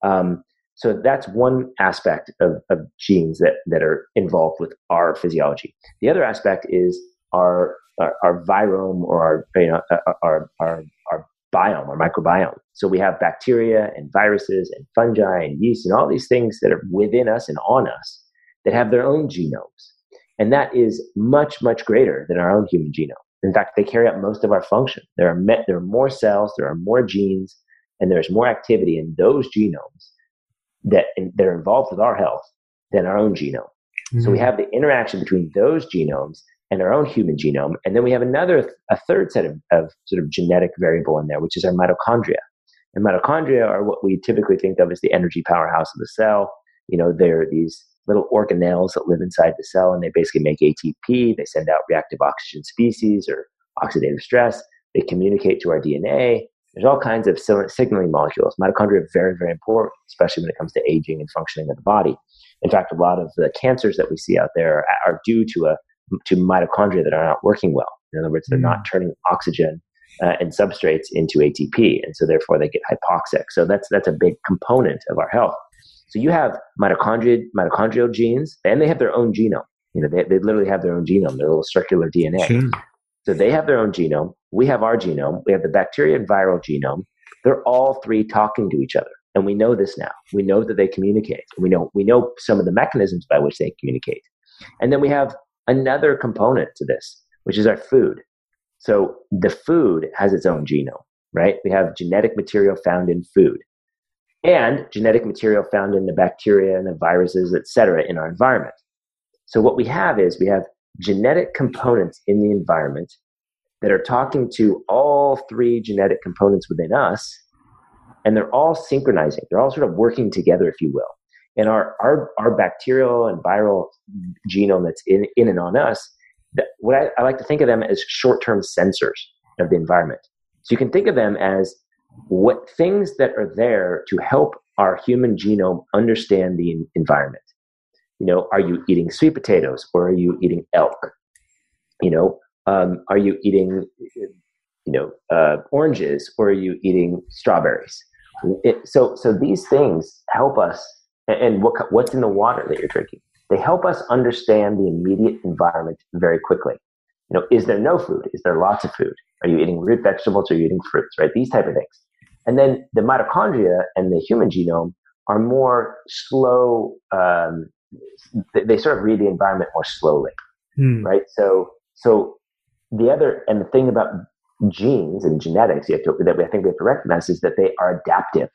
Um, so that's one aspect of, of genes that, that are involved with our physiology. The other aspect is our, our, our virome or our, you know, uh, uh, our, our, our biome, our microbiome. So we have bacteria and viruses and fungi and yeast and all these things that are within us and on us that have their own genomes. And that is much, much greater than our own human genome. In fact, they carry out most of our function. There are, met, there are more cells, there are more genes, and there's more activity in those genomes that, are involved with our health than our own genome. Mm-hmm. So we mm-hmm. have the interaction between those genomes and our own human genome. And then we have another, a third set of, of sort of genetic variable in there, which is our mitochondria. And mitochondria are what we typically think of as the energy powerhouse of the cell. You know, they're these little organelles that live inside the cell and they basically make ATP. They send out reactive oxygen species or oxidative stress. They communicate to our DNA. There's all kinds of signaling molecules. Mitochondria are very, very important, especially when it comes to aging and functioning of the body. In fact, a lot of the cancers that we see out there are due to a to mitochondria that are not working well. In other words, they're not mm. turning oxygen uh, and substrates into ATP, and so therefore they get hypoxic. So that's that's a big component of our health. So you have mitochondria, mitochondrial genes, and they have their own genome. You know, they, they literally have their own genome, their little circular DNA. Sure. So they have their own genome. We have our genome. We have the bacteria and viral genome. They're all three talking to each other. And we know this now. We know that they communicate. We know, we know some of the mechanisms by which they communicate. And then we have another component to this, which is our food. So the food has its own genome, right? We have genetic material found in food and genetic material found in the bacteria and the viruses, et cetera, in our environment. So what we have is we have genetic components in the environment that are talking to all three genetic components within us, and they're all synchronizing. They're all sort of working together, if you will. And our, our, our bacterial and viral genome that's in, in and on us, that, what I, I like to think of them as short term sensors of the environment. So you can think of them as what things that are there to help our human genome understand the environment. You know, are you eating sweet potatoes or are you eating elk? You know, um, are you eating, you know, uh, oranges or are you eating strawberries? It, so, so these things help us, and what, what's in the water that you're drinking? They help us understand the immediate environment very quickly. You know, is there no food? Is there lots of food? Are you eating root vegetables? Or are you eating fruits? Right? These type of things. And then the mitochondria and the human genome are more slow. Um, they, they, sort of read the environment more slowly, hmm. right? So, so the other and the thing about genes and genetics you to, that we, I think we have to recognize is that they are adaptive,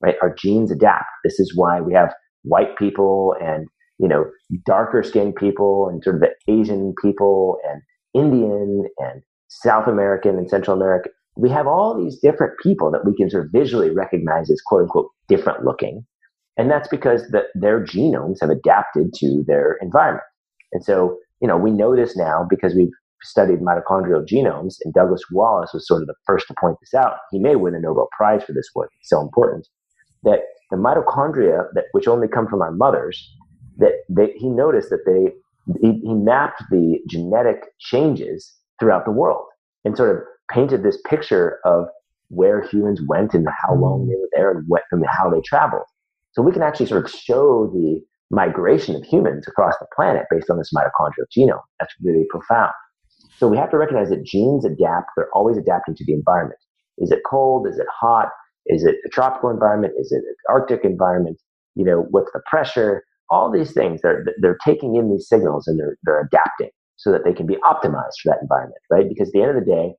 right? Our genes adapt. This is why we have white people and you know darker skinned people and sort of the Asian people and Indian and South American and Central American we have all these different people that we can sort of visually recognize as quote unquote different looking. And that's because the, their genomes have adapted to their environment. And so, you know, we know this now because we've studied mitochondrial genomes, and Douglas Wallace was sort of the first to point this out. He may win a Nobel Prize for this work. It's so important that the mitochondria that which only come from our mothers, that they, he noticed that they he, he mapped the genetic changes throughout the world and sort of painted this picture of where humans went and how long they were there and, what, and how they traveled. So we can actually sort of show the migration of humans across the planet based on this mitochondrial genome. That's really profound. So we have to recognize that genes adapt, they're always adapting to the environment. Is it cold? Is it hot? Is it a tropical environment? Is it an Arctic environment? You know, what's the pressure? All these things, they're, they're taking in these signals and they're, they're adapting so that they can be optimized for that environment, right? Because at the end of the day,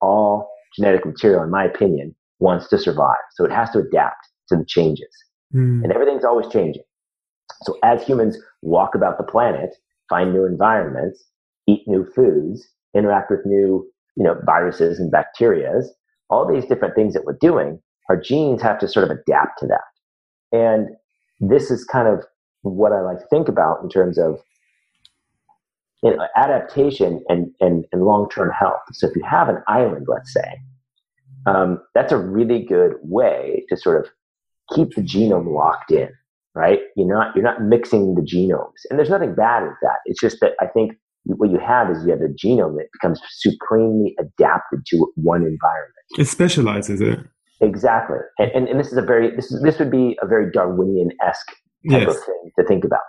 all genetic material, in my opinion, wants to survive. So it has to adapt to the changes. Mm. And everything's always changing. So as humans walk about the planet, find new environments, eat new foods, interact with new, you know, viruses and bacterias, all these different things that we're doing, our genes have to sort of adapt to that. And this is kind of what I like to think about in terms of you know, adaptation and, and, and long-term health. So if you have an island, let's say, um, that's a really good way to sort of keep the genome locked in, right? You're not you're not mixing the genomes, and there's nothing bad with that. It's just that I think what you have is you have a genome that becomes supremely adapted to one environment. It specializes it exactly, and, and, and this is a very this is this would be a very Darwinian esque type yes. of thing to think about.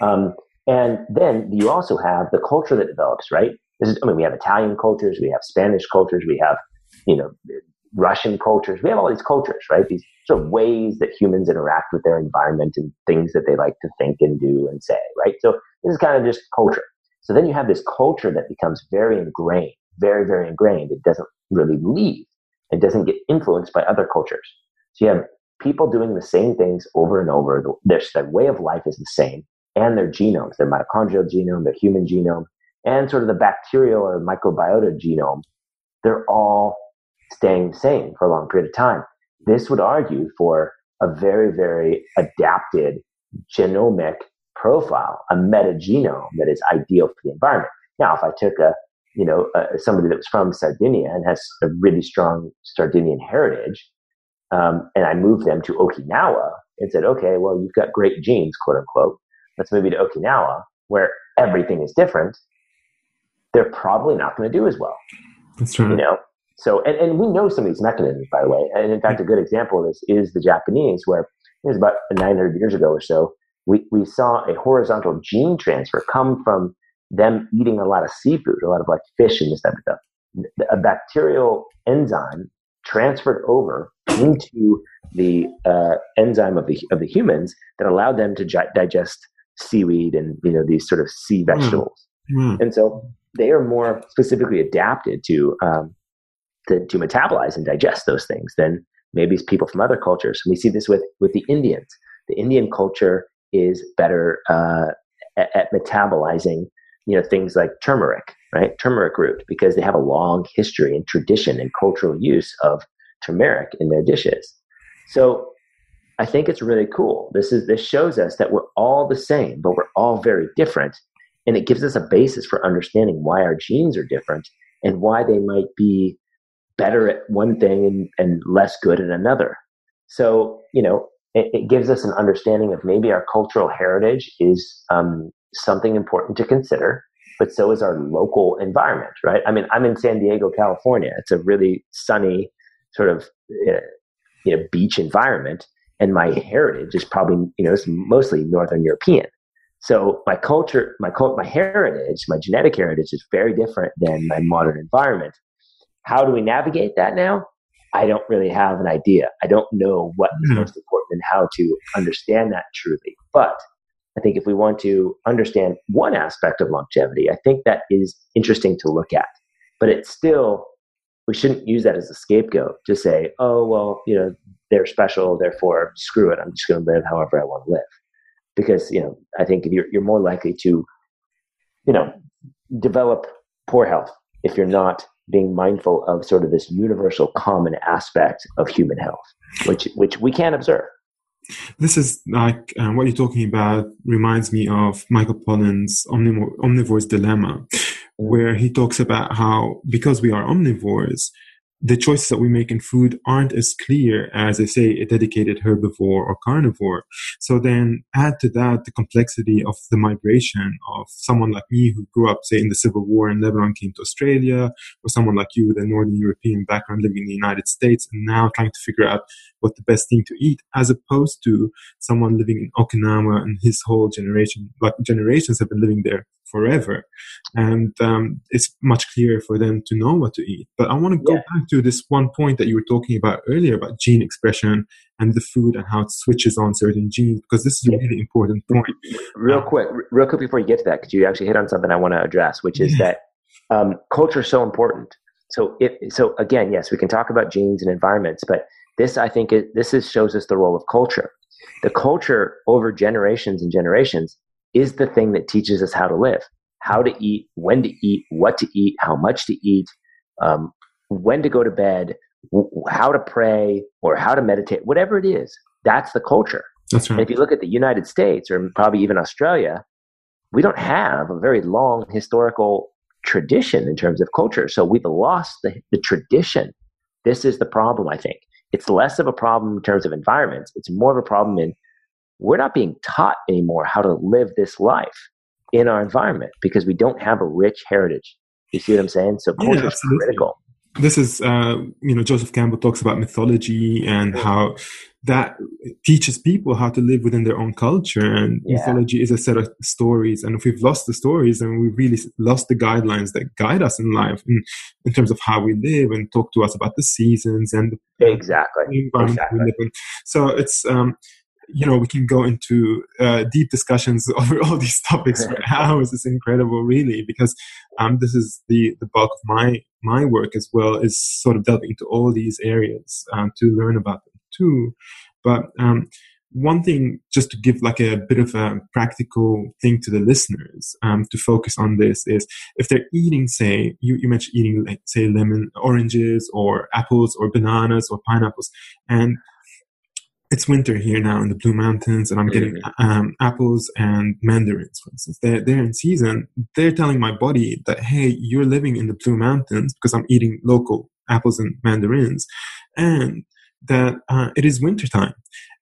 Um, and then you also have the culture that develops, right? This is, I mean, we have Italian cultures, we have Spanish cultures, we have, you know, Russian cultures. We have all these cultures, right? These sort of ways that humans interact with their environment and things that they like to think and do and say, right? So this is kind of just culture. So then you have this culture that becomes very ingrained, very, very ingrained. It doesn't really leave. It doesn't get influenced by other cultures. So you have people doing the same things over and over. Their, their way of life is the same and their genomes, their mitochondrial genome, their human genome, and sort of the bacterial or microbiota genome. They're all staying the same for a long period of time. This would argue for a very, very adapted genomic profile, a metagenome that is ideal for the environment. Now, if I took a, you know, somebody that was from Sardinia and has a really strong Sardinian heritage, um, and I moved them to Okinawa and said, okay, well, you've got great genes, quote unquote. Let's move you to Okinawa, where everything is different. They're probably not going to do as well. That's right. You know, so, and, and we know some of these mechanisms, by the way. And in fact, a good example of this is the Japanese, where it was about 900 years ago or so, we, we saw a horizontal gene transfer come from them eating a lot of seafood, a lot of like fish and this type of stuff. A bacterial enzyme transferred over into the uh, enzyme of the of the humans that allowed them to gi- digest seaweed and you know these sort of sea hmm. vegetables. Mm. And so they are more specifically adapted to um, to, to metabolize and digest those things than maybe people from other cultures. We see this with, with the Indians. The Indian culture is better uh, at, at, metabolizing, you know, things like turmeric, right? Turmeric root, because they have a long history and tradition and cultural use of turmeric in their dishes. So I think it's really cool. This is this shows us that we're all the same, but we're all very different, and it gives us a basis for understanding why our genes are different and why they might be better at one thing and, and less good at another. So, you know, it, it gives us an understanding of maybe our cultural heritage is um, something important to consider, but so is our local environment, right? I mean, I'm in San Diego, California. It's a really sunny sort of, uh, you know, beach environment. And my heritage is probably, you know, it's mostly Northern European. So my culture, my cult, my heritage, my genetic heritage is very different than my modern environment. How do we navigate that now? I don't really have an idea. I don't know what is mm-hmm. most important and how to understand that truly. But I think if we want to understand one aspect of longevity, I think that is interesting to look at. But it's still, we shouldn't use that as a scapegoat to say, oh, well, you know, they're special, therefore screw it. I'm just going to live however I want to live. Because, you know, I think you're, you're more likely to, you know, develop poor health if you're not being mindful of sort of this universal common aspect of human health, which which we can observe. This is like um, what you're talking about reminds me of Michael Pollan's omnivore's dilemma, mm-hmm. where he talks about how because we are omnivores, the choices that we make in food aren't as clear as, I say, a dedicated herbivore or carnivore. So then add to that the complexity of the migration of someone like me who grew up, say, in the Civil War in Lebanon, came to Australia, or someone like you with a Northern European background living in the United States and now trying to figure out what the best thing to eat, as opposed to someone living in Okinawa and his whole generation, like generations have been living there forever, and um, it's much clearer for them to know what to eat. But I want to go Yeah. back to this one point that you were talking about earlier about gene expression and the food and how it switches on certain genes because this is a really important point. real quick, real quick before you get to that, because you actually hit on something I want to address, which is Yeah. that um, culture is so important. So, if, so again, yes, we can talk about genes and environments, but this, I think, it, this is, shows us the role of culture. The culture over generations and generations is the thing that teaches us how to live, how to eat, when to eat, what to eat, how much to eat, um, when to go to bed, w- how to pray, or how to meditate, whatever it is. That's the culture. That's And if you look at the United States or probably even Australia, we don't have a very long historical tradition in terms of culture. So we've lost the, the tradition. This is the problem, I think. It's less of a problem in terms of environments. It's more of a problem in we're not being taught anymore how to live this life in our environment because we don't have a rich heritage. You see what I'm saying? So Yeah, culture is critical. this is uh, you know joseph campbell talks about mythology and how that teaches people how to live within their own culture and Yeah. mythology is a set of stories and if we've lost the stories then we've really lost the guidelines that guide us in life in, in terms of how we live and talk to us about the seasons and the Exactly. the environment Exactly. we live in so it's um you know we can go into uh, deep discussions *laughs* over all these topics for hours it's incredible really? Because um, this is the the bulk of my my work as well is sort of delving into all these areas um, to learn about them too. But um, one thing just to give like a bit of a practical thing to the listeners um, to focus on this is if they're eating say you, you mentioned eating like say lemon oranges or apples or bananas or pineapples and it's winter here now in the Blue Mountains, and I'm getting um, apples and mandarins, for instance. They're, they're in season. They're telling my body that, hey, you're living in the Blue Mountains because I'm eating local apples and mandarins, and that uh, it is wintertime.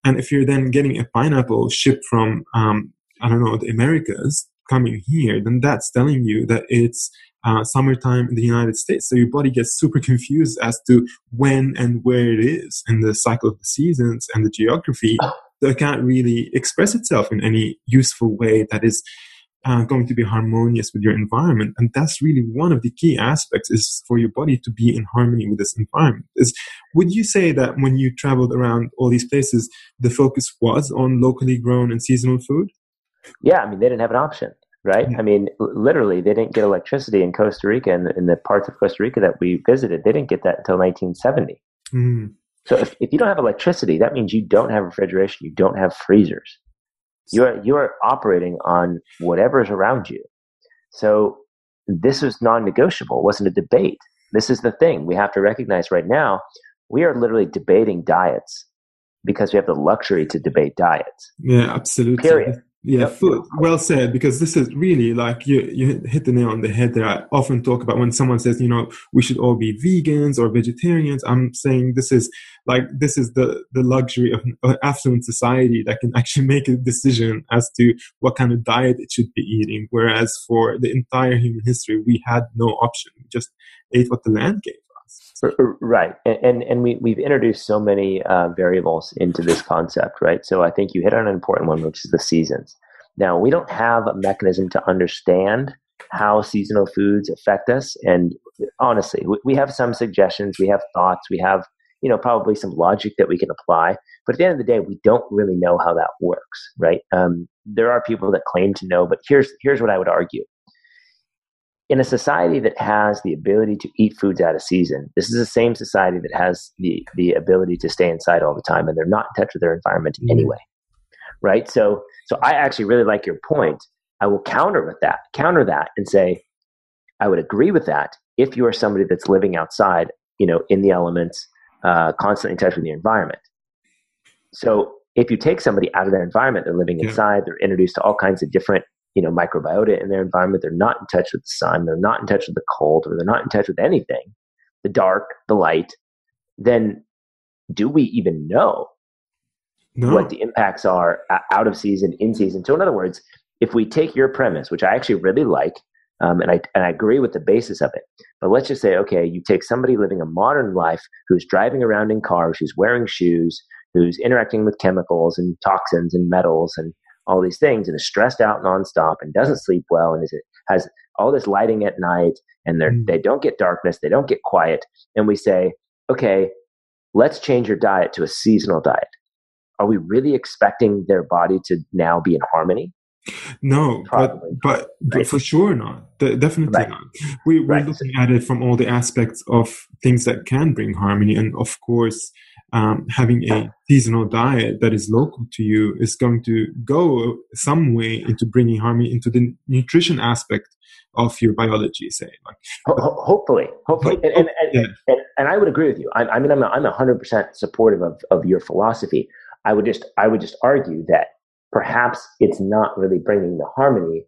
And if you're then getting a pineapple shipped from, um, I don't know, the Americas coming here, then that's telling you that it's uh, summertime in the United States. So your body gets super confused as to when and where it is in the cycle of the seasons and the geography. So it can't really express itself in any useful way that is uh, going to be harmonious with your environment. And that's really one of the key aspects is for your body to be in harmony with this environment. Is would you say that when you traveled around all these places, the focus was on locally grown and seasonal food? Yeah, I mean, they didn't have an option, right? Yeah. I mean, literally, they didn't get electricity in Costa Rica and in the parts of Costa Rica that we visited. They didn't get that until 1970. Mm. So if, if you don't have electricity, that means you don't have refrigeration, you don't have freezers. You are you are operating on whatever is around you. So this was non-negotiable. It wasn't a debate. This is the thing we have to recognize right now. We are literally debating diets because we have the luxury to debate diets. Yeah, absolutely. Period. Yeah, food. Well said. Because this is really like you you hit the nail on the head. There, I often talk about when someone says, you know, we should all be vegans or vegetarians. I'm saying this is like this is the the luxury of an affluent society that can actually *laughs* make a decision as to what kind of diet it should be eating. Whereas for the entire human history, we had no option. We just ate what the land gave us. R- r- Right, and and, and we we've introduced so many uh, variables into this concept, right? So I think you hit on an important one, which is the seasons. Now we don't have a mechanism to understand how seasonal foods affect us, and honestly, we, we have some suggestions, we have thoughts, we have you know probably some logic that we can apply, but at the end of the day, we don't really know how that works, right? Um, there are people that claim to know, but here's here's what I would argue in a society that has the ability to eat foods out of season, this is the same society that has the the ability to stay inside all the time, and they're not in touch with their environment Mhm. anyway, right? So, so I actually really like your point. I will counter with that, counter that, and say, I would agree with that if you are somebody that's living outside, you know, in the elements, uh, constantly in touch with the environment. So, if you take somebody out of their environment, they're living inside, they're introduced to all kinds of different you know microbiota in their environment. They're not in touch with the sun. They're not in touch with the cold or they're not in touch with anything the dark the light. Then do we even know No. what the impacts are out of season in season? So in other words if we take your premise which i actually really like um, and, I, and I agree with the basis of it but let's just say okay you take somebody living a modern life who's driving around in cars who's wearing shoes who's interacting with chemicals and toxins and metals and all these things and is stressed out nonstop and doesn't sleep well and is, has all this lighting at night and they Mm. they don't get darkness, they don't get quiet, and we say, okay, let's change your diet to a seasonal diet. Are we really expecting their body to now be in harmony? No, but Probably. but, but Right. for sure not. De- definitely Right. not. We, we're Right. looking at it from all the aspects of things that can bring harmony, and of course, um, having a seasonal diet that is local to you is going to go some way into bringing harmony into the nutrition aspect of your biology. Say, like Ho- ho- hopefully, hopefully, and, and, and, Yeah. and, I would agree with you. I, I mean, I'm I'm hundred percent supportive of, of your philosophy. I would just I would just argue that perhaps it's not really bringing the harmony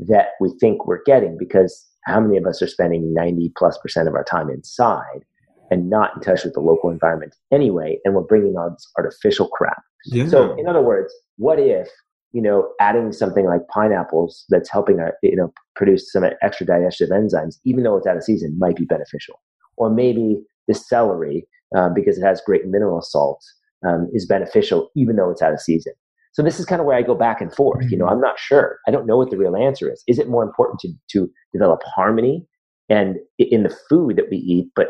that we think we're getting because how many of us are spending 90 plus percent of our time inside and not in touch with the local environment anyway and we're bringing on this artificial crap yeah, so, in other words, what if you know adding something like pineapples that's helping our you know produce some extra digestive enzymes, even though it's out of season, might be beneficial, or maybe the celery um, because it has great mineral salts um, is beneficial, even though it's out of season. So this is kind of where I go back and forth. You know, I'm not sure. I don't know what the real answer is. Is it more important to to develop harmony and in the food that we eat, but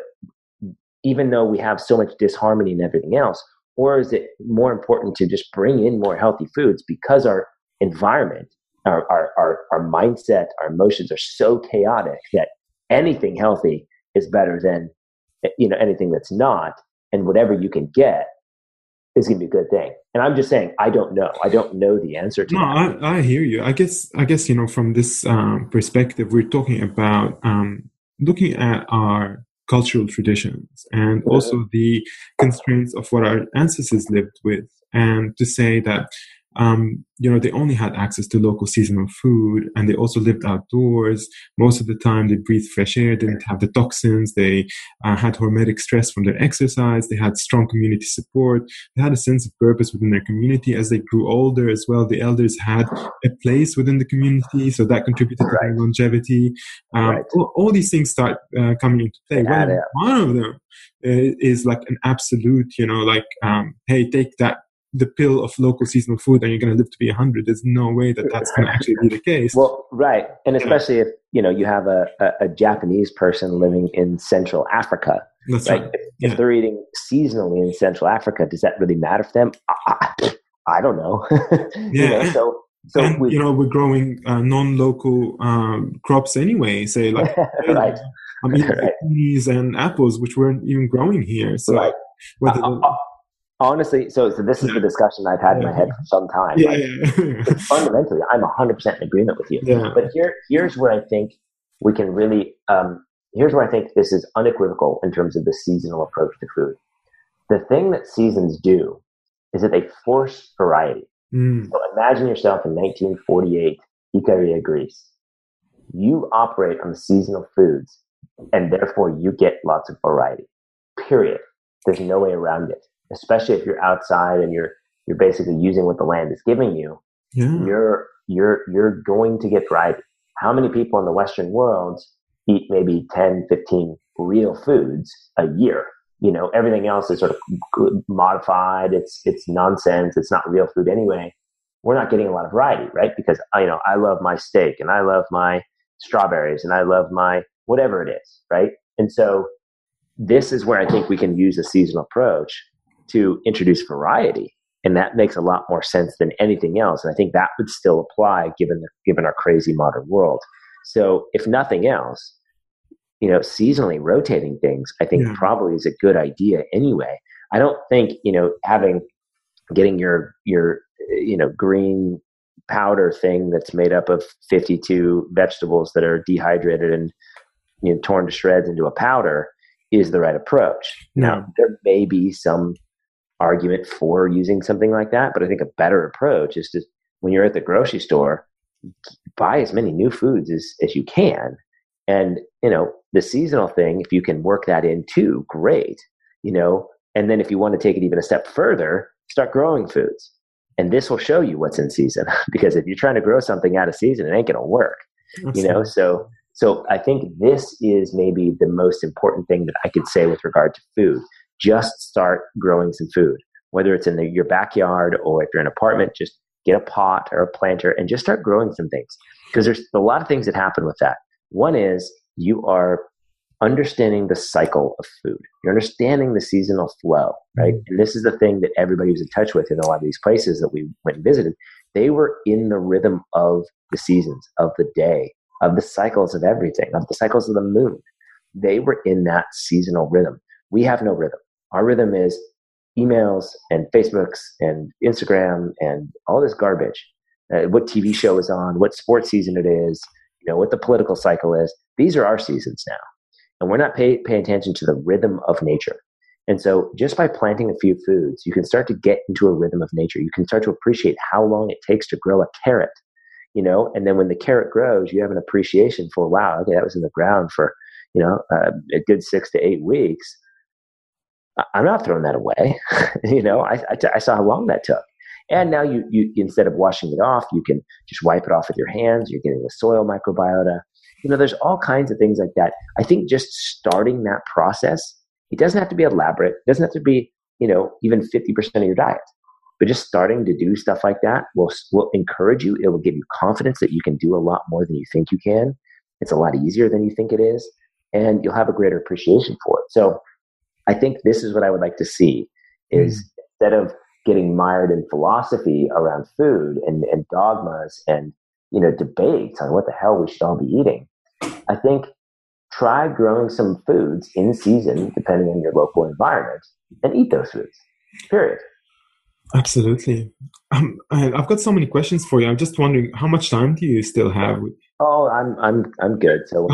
even though we have so much disharmony and everything else, or is it more important to just bring in more healthy foods because our environment, our, our, our, our mindset, our emotions are so chaotic that anything healthy is better than you know anything that's not, and whatever you can get is going to be a good thing. And I'm just saying, I don't know. I don't know the answer to No, that. I, I hear you. I guess I guess you know from this um, perspective, we're talking about um, looking at our cultural traditions and also the constraints of what our ancestors lived with, and to say that um, you know they only had access to local seasonal food, and they also lived outdoors most of the time. They breathed fresh air, didn't have the toxins. They uh, had hormetic stress from their exercise. They had strong community support. They had a sense of purpose within their community as they grew older as well. The elders had a place within the community, so that contributed to their longevity. Um, Right. all, all these things start uh, coming into play. One, one of them uh, is like an absolute, you know, like, um, hey, take that. The pill of local seasonal food, and you're going to live to be 100. There's no way that that's going to actually be the case. Well, right, and especially if you know you have a, a, a Japanese person living in Central Africa, that's right? right. If, Yeah. if they're eating seasonally in Central Africa, does that really matter for them? I, I, I don't know. *laughs* You Yeah. know, so so and we, you know we're growing uh, non-local um, crops anyway. Say like *laughs* right, I'm eating Right. zucchinis and apples, which weren't even growing here. So right. whether Uh, uh, honestly, so so this is the discussion I've had in my head for some time. yeah, Like, yeah, *laughs* fundamentally, I'm 100 percent in agreement with you. yeah, But here, here's where I think we can really. Um, here's where I think this is unequivocal in terms of the seasonal approach to food. The thing that seasons do is that they force variety. Mm, So imagine yourself in 1948, Ikaria, Greece. You operate on the seasonal foods, and therefore you get lots of variety. Period. There's no way around it. Especially if you're outside and you're you're basically using what the land is giving you yeah, you're you're you're going to get variety. How many people in the Western world eat maybe 10, 15 real foods a year? You know, everything else is sort of modified. It's it's nonsense. It's not real food anyway. We're not getting a lot of variety, right? Because you know, I love my steak and I love my strawberries and I love my whatever it is, right? And so this is where I think we can use a seasonal approach to introduce variety and that makes a lot more sense than anything else. And I think that would still apply given the, given our crazy modern world. So if nothing else, you know, seasonally rotating things, I think Yeah. probably is a good idea anyway. I don't think you know having getting your your you know green powder thing that's made up of 52 vegetables that are dehydrated and you know torn to shreds into a powder is the right approach. Now No. Um, there may be some argument for using something like that, but I think a better approach is to when you're at the grocery store, buy as many new foods as, as you can. And, you know, the seasonal thing, if you can work that in too, great. You know, and then if you want to take it even a step further, start growing foods. And this will show you what's in season. *laughs* because if you're trying to grow something out of season, it ain't gonna work you know so so i think this is maybe the most important thing that i could say with regard to food just start growing some food whether it's in the, your backyard or if you're in an apartment just get a pot or a planter and just start growing some things because there's a lot of things that happen with that. One is you are understanding the cycle of food. You're understanding the seasonal flow, right? Mm-hmm. And this is the thing that everybody was in touch with in a lot of these places that we went and visited. They were in the rhythm of the seasons, of the day, of the cycles of everything, of the cycles of the moon. They were in that seasonal rhythm. We have no rhythm. Our rhythm is emails and Facebooks and Instagram and all this garbage. Uh, what TV show is on, what sports season it is, you know, what the political cycle is. These are our seasons now. And we're not pay, paying attention to the rhythm of nature. And so just by planting a few foods, you can start to get into a rhythm of nature. You can start to appreciate how long it takes to grow a carrot, you know, and then when the carrot grows, you have an appreciation for, wow, okay, that was in the ground for, you know, uh, a good six to eight weeks. I'm not throwing that away. *laughs* you know, I, I, saw how long that took. And now you, you, instead of washing it off, you can just wipe it off with your hands. You're getting the soil microbiota. You know, there's all kinds of things like that. I think just starting that process, it doesn't have to be elaborate. It doesn't have to be, you know, even 50% of your diet. But just starting to do stuff like that will, will encourage you. It will give you confidence that you can do a lot more than you think you can. It's a lot easier than you think it is. And you'll have a greater appreciation for it. So I think this is what I would like to see is mm. instead of getting mired in philosophy around food and, and dogmas and you know debates on what the hell we should all be eating, I think try growing some foods in season depending on your local environment and eat those foods. Period. Absolutely. Um, I've got so many questions for you. I'm just wondering, how much time do you still have? Oh, I'm I'm I'm good. So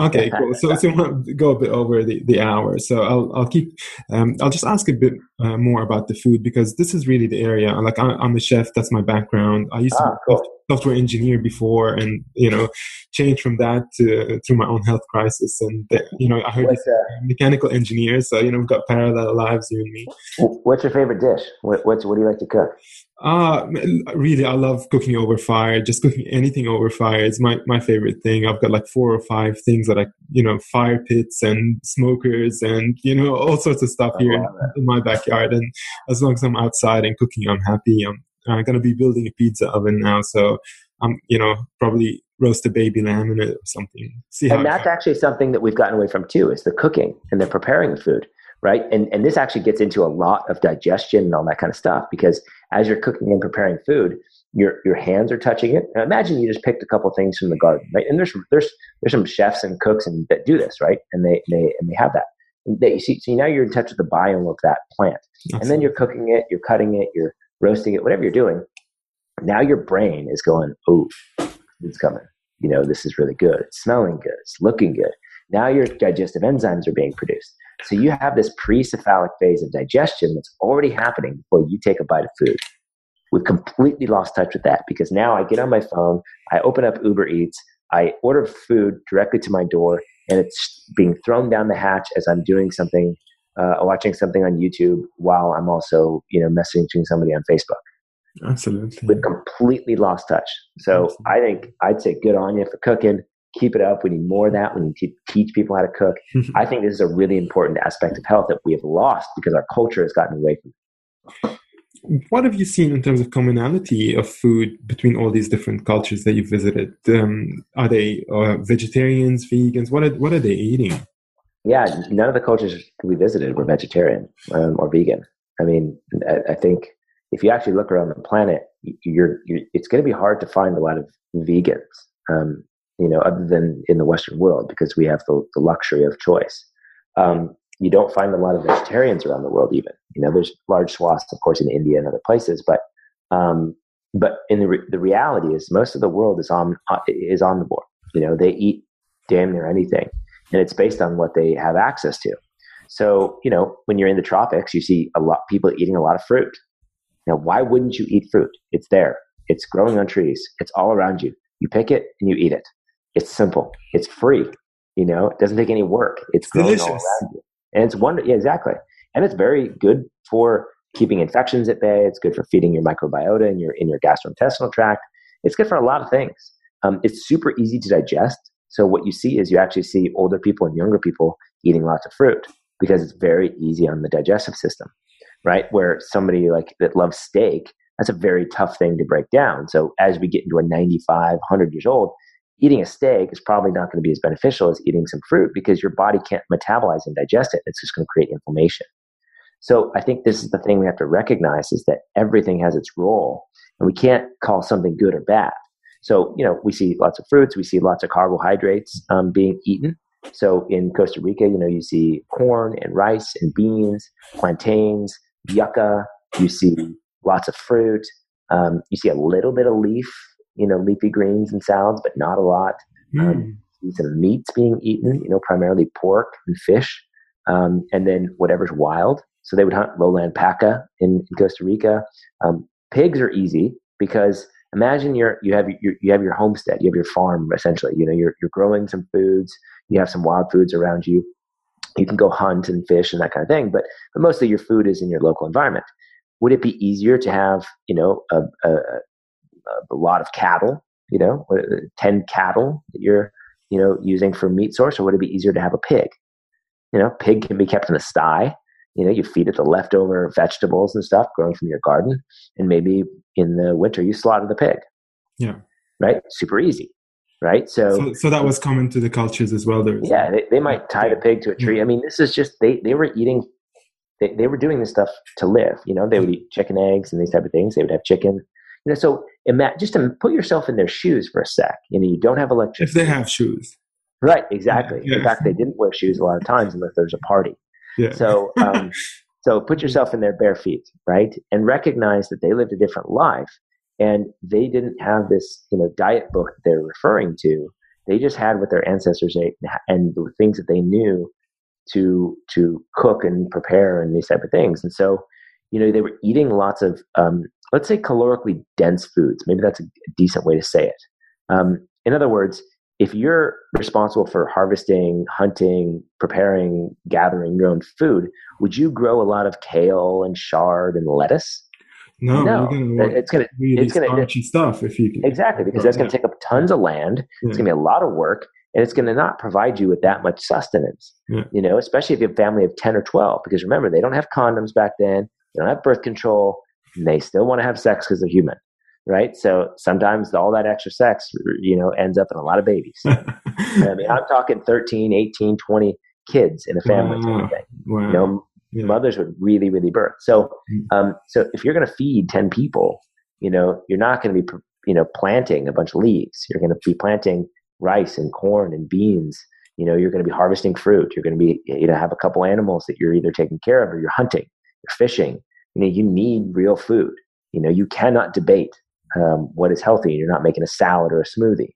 Okay, cool. So, so we'll go a bit over the, the hour. So I'll, I'll keep, um, I'll just ask a bit uh, more about the food because this is really the area. Like I, am a chef. That's my background. I used ah, to be cool. a software engineer before and, you know, changed from that to, through my own health crisis. And, the, you know, I heard uh, mechanical engineer. So, you know, we've got parallel lives, you and me. What's your favorite dish? What, what's, what do you like to cook? Uh, really, I love cooking over fire. Just cooking anything over fire is my, my favorite thing. I've got like four or five things that I, you know, fire pits and smokers and, you know, all sorts of stuff here in, my backyard. And as long as I'm outside and cooking, I'm happy. I'm, I'm going to be building a pizza oven now. So I'm, you know, probably roast a baby lamb in it or something. See and that's actually something that we've gotten away from too is the cooking and the preparing the food right? And and this actually gets into a lot of digestion and all that kind of stuff because as you're cooking and preparing food, your your hands are touching it. Now imagine you just picked a couple things from the garden, right? And there's there's there's some chefs and cooks and that do this, right? And they they and they have that. And they, you see, so now you're in touch with the biome of that plant, and then you're cooking it, you're cutting it, you're roasting it, whatever you're doing. Now your brain is going, oh, it's coming. You know, this is really good. It's smelling good. It's looking good. Now your digestive enzymes are being produced. So you have this pre-cephalic phase of digestion that's already happening before you take a bite of food. We've completely lost touch with that because now I get on my phone, I open up Uber Eats, I order food directly to my door, and it's being thrown down the hatch as I'm doing something, uh, watching something on YouTube while I'm also, you know, messaging somebody on Facebook. Absolutely. We've completely lost touch. So Absolutely. I think I'd say good on you for cooking keep it up. We need more of that. We need to teach people how to cook. *laughs* I think this is a really important aspect of health that we have lost because our culture has gotten away from it. What have you seen in terms of commonality of food between all these different cultures that you've visited? Um, are they uh, vegetarians, vegans? What are, what are they eating? Yeah, none of the cultures we visited were vegetarian um, or vegan. I mean, I, I, think if you actually look around the planet, you're, you're it's going to be hard to find a lot of vegans. Um, you know, other than in the Western world, because we have the, the luxury of choice. Um, you don't find a lot of vegetarians around the world, even. You know, there's large swaths, of course, in India and other places, but um, but in the re- the reality is most of the world is on is omnivore. You know, they eat damn near anything, and it's based on what they have access to. So, you know, when you're in the tropics, you see a lot people eating a lot of fruit. Now, why wouldn't you eat fruit? It's there. It's growing on trees. It's all around you. You pick it and you eat it. It's simple. It's free. You know, it doesn't take any work. It's, delicious. all around you. And it's wonderful. Yeah, exactly. And it's very good for keeping infections at bay. It's good for feeding your microbiota in your in your gastrointestinal tract. It's good for a lot of things. Um, it's super easy to digest. So what you see is you actually see older people and younger people eating lots of fruit because it's very easy on the digestive system, right? Where somebody like that loves steak, that's a very tough thing to break down. So as we get into a 95, 100 years old, eating a steak is probably not going to be as beneficial as eating some fruit because your body can't metabolize and digest it. It's just going to create inflammation. So I think this is the thing we have to recognize is that everything has its role and we can't call something good or bad. So, you know, we see lots of fruits, we see lots of carbohydrates um, being eaten. So in Costa Rica, you know, you see corn and rice and beans, plantains, yucca, you see lots of fruit. Um, you see a little bit of leaf, you know, leafy greens and salads, but not a lot. Mm. Um, some meats being eaten, you know, primarily pork and fish, um, and then whatever's wild. So they would hunt lowland paca in, in Costa Rica. Um, pigs are easy because imagine you're, you have your, you have your homestead, you have your farm essentially. You know, you're, you're growing some foods, you have some wild foods around you. You can go hunt and fish and that kind of thing, but, but mostly your food is in your local environment. Would it be easier to have, you know, a, a, a lot of cattle, you know, uh, 10 cattle that you're, you know, using for meat source, or would it be easier to have a pig? You know, pig can be kept in a sty. You know, you feed it the leftover vegetables and stuff growing from your garden, and maybe in the winter you slaughter the pig. Yeah. Right. Super easy. Right. So, so, so that was common to the cultures as well. There. Yeah, they, they might tie the pig to a tree. I mean, this is just they they were eating. They, they were doing this stuff to live. You know, they would eat chicken eggs and these type of things. They would have chicken. You know, so ima- just to put yourself in their shoes for a sec. You know, you don't have electricity. If they have shoes. Right. Exactly. Yeah. In fact, they didn't wear shoes a lot of times unless there's a party. Yeah. So, um, *laughs* so put yourself in their bare feet, right? And recognize that they lived a different life and they didn't have this, you know, diet book that they're referring to. They just had what their ancestors ate and the things that they knew to to cook and prepare and these type of things. And so, you know, they were eating lots of, um, let's say, calorically dense foods. Maybe that's a decent way to say it. Um, in other words, if you're responsible for harvesting, hunting, preparing, gathering your own food, would you grow a lot of kale and chard and lettuce? No, no. Gonna it's gonna really it's gonna starchy stuff if you can. exactly because that's gonna take up tons of land. Yeah. It's gonna be a lot of work, and it's gonna not provide you with that much sustenance. Yeah. You know, especially if you have a family of ten or twelve, because remember they don't have condoms back then. They don't have birth control. They still want to have sex because they're human right? So sometimes all that extra sex, you know, ends up in a lot of babies. *laughs* I mean, I'm talking 13, 18, 20 kids in a family. Wow. Wow. You know, yeah. mothers would really, really birth. So, mm. um, so if you're going to feed 10 people, you know, you're not going to be, you know, planting a bunch of leaves. You're going to be planting rice and corn and beans. You know, you're going to be harvesting fruit. You're going to be, you know, have a couple animals that you're either taking care of or you're hunting, you're fishing. You know, you need real food. You know, you cannot debate um, what is healthy. You're not making a salad or a smoothie.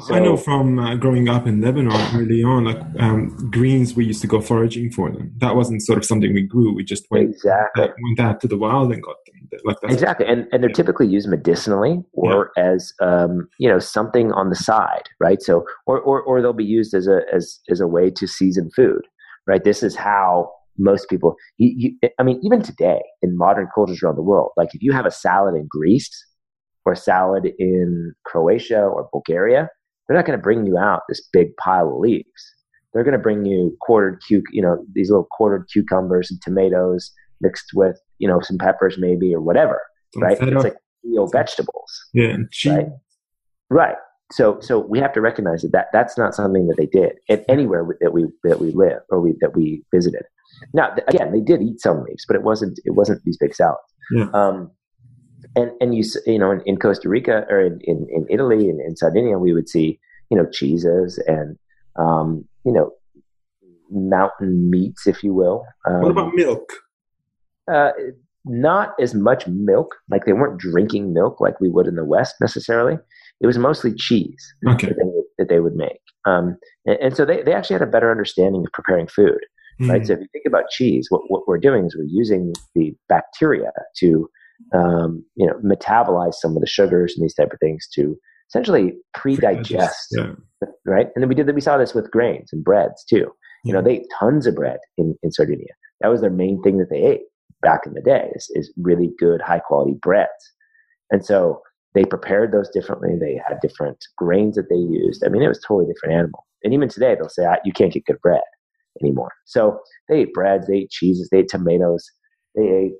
So, I know from uh, growing up in Lebanon early on, like um, greens, we used to go foraging for them. That wasn't sort of something we grew. We just went, exactly. uh, went out to the wild and got them. Like exactly, and and they're typically used medicinally or yeah. as um, you know something on the side, right? So, or, or or they'll be used as a as as a way to season food, right? This is how most people. You, you, I mean, even today in modern cultures around the world, like if you have a salad in Greece, or a salad in Croatia or Bulgaria, they're not going to bring you out this big pile of leaves. They're going to bring you quartered you know, these little quartered cucumbers and tomatoes mixed with, you know, some peppers maybe or whatever, right? It's like real vegetables. Yeah, right. Right. So, so we have to recognize that, that that's not something that they did at anywhere that we that we live or we that we visited. Now, again, they did eat some leaves, but it wasn't it wasn't these big salads. Yeah. Um, and and you you know in, in Costa Rica or in, in, in Italy and in Sardinia we would see you know cheeses and um, you know mountain meats if you will. Um, what about milk? Uh, not as much milk like they weren't drinking milk like we would in the West necessarily. It was mostly cheese okay. that, they would, that, they would, make, um, and, and, so they, they actually had a better understanding of preparing food. Mm. Right. So if you think about cheese, what, what we're doing is we're using the bacteria to um, you know, metabolize some of the sugars and these type of things to essentially pre-digest, yeah. right? And then we did that. We saw this with grains and breads too. You know, they ate tons of bread in, in Sardinia. That was their main thing that they ate back in the day is, is really good, high quality breads. And so they prepared those differently. They had different grains that they used. I mean, it was totally different animal. And even today, they'll say, you can't get good bread anymore. So they ate breads, they ate cheeses, they ate tomatoes, they ate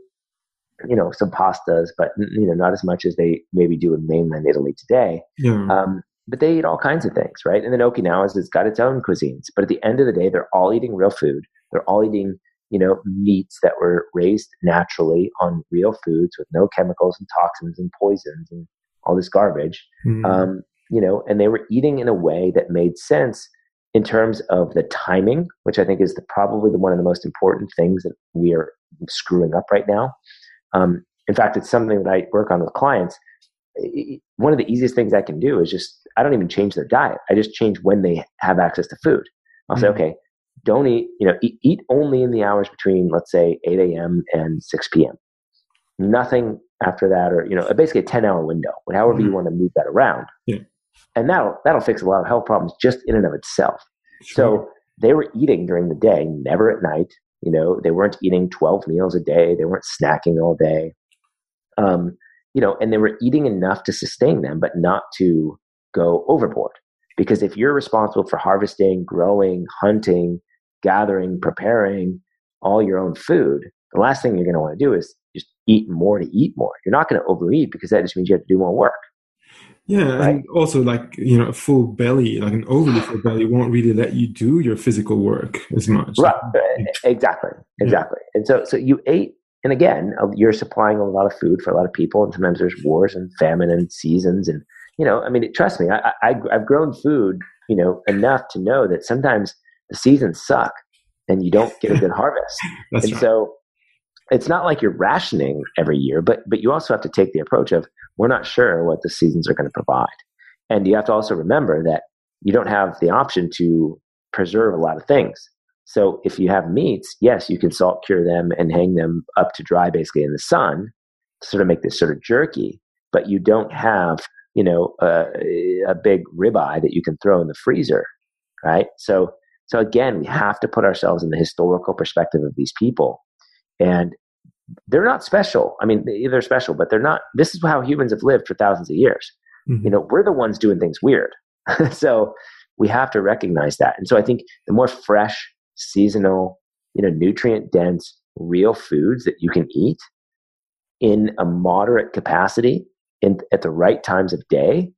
you know, some pastas, but you know, not as much as they maybe do in mainland Italy today. Yeah. Um, but they eat all kinds of things, right? And then Okinawa's has it's got its own cuisines. But at the end of the day, they're all eating real food. They're all eating, you know, meats that were raised naturally on real foods with no chemicals and toxins and poisons and all this garbage. Mm. Um, you know, and they were eating in a way that made sense in terms of the timing, which I think is the, probably the, one of the most important things that we are screwing up right now. Um, in fact, it's something that I work on with clients. One of the easiest things I can do is just, I don't even change their diet. I just change when they have access to food. I'll mm-hmm. say, okay, don't eat, you know, eat, eat only in the hours between, let's say, 8 a.m. and 6 p.m. Nothing after that, or, you know, basically a 10 hour window, however mm-hmm. you want to move that around. Yeah. And that'll, that'll fix a lot of health problems just in and of itself. Sure. So they were eating during the day, never at night. You know, they weren't eating 12 meals a day. They weren't snacking all day. Um, you know, and they were eating enough to sustain them, but not to go overboard. Because if you're responsible for harvesting, growing, hunting, gathering, preparing all your own food, the last thing you're going to want to do is just eat more to eat more. You're not going to overeat because that just means you have to do more work. Yeah, right? and also like you know, a full belly, like an overly full belly, won't really let you do your physical work as much. Right. Exactly. Exactly. Yeah. And so, so you ate, and again, uh, you're supplying a lot of food for a lot of people, and sometimes there's wars and famine and seasons, and you know, I mean, trust me, I, I I've grown food, you know, enough to know that sometimes the seasons suck, and you don't get a good *laughs* harvest. and right. so, it's not like you're rationing every year, but but you also have to take the approach of we're not sure what the seasons are going to provide. And you have to also remember that you don't have the option to preserve a lot of things. So if you have meats, yes, you can salt cure them and hang them up to dry basically in the sun to sort of make this sort of jerky, but you don't have, you know, a, big ribeye that you can throw in the freezer, right? So, so again, we have to put ourselves in the historical perspective of these people. And they're not special. I mean, they're special, but they're not. This is how humans have lived for thousands of years. Mm-hmm. You know, we're the ones doing things weird. *laughs* so we have to recognize that. And so I think the more fresh, seasonal, you know, nutrient dense, real foods that you can eat in a moderate capacity in, at the right times of day,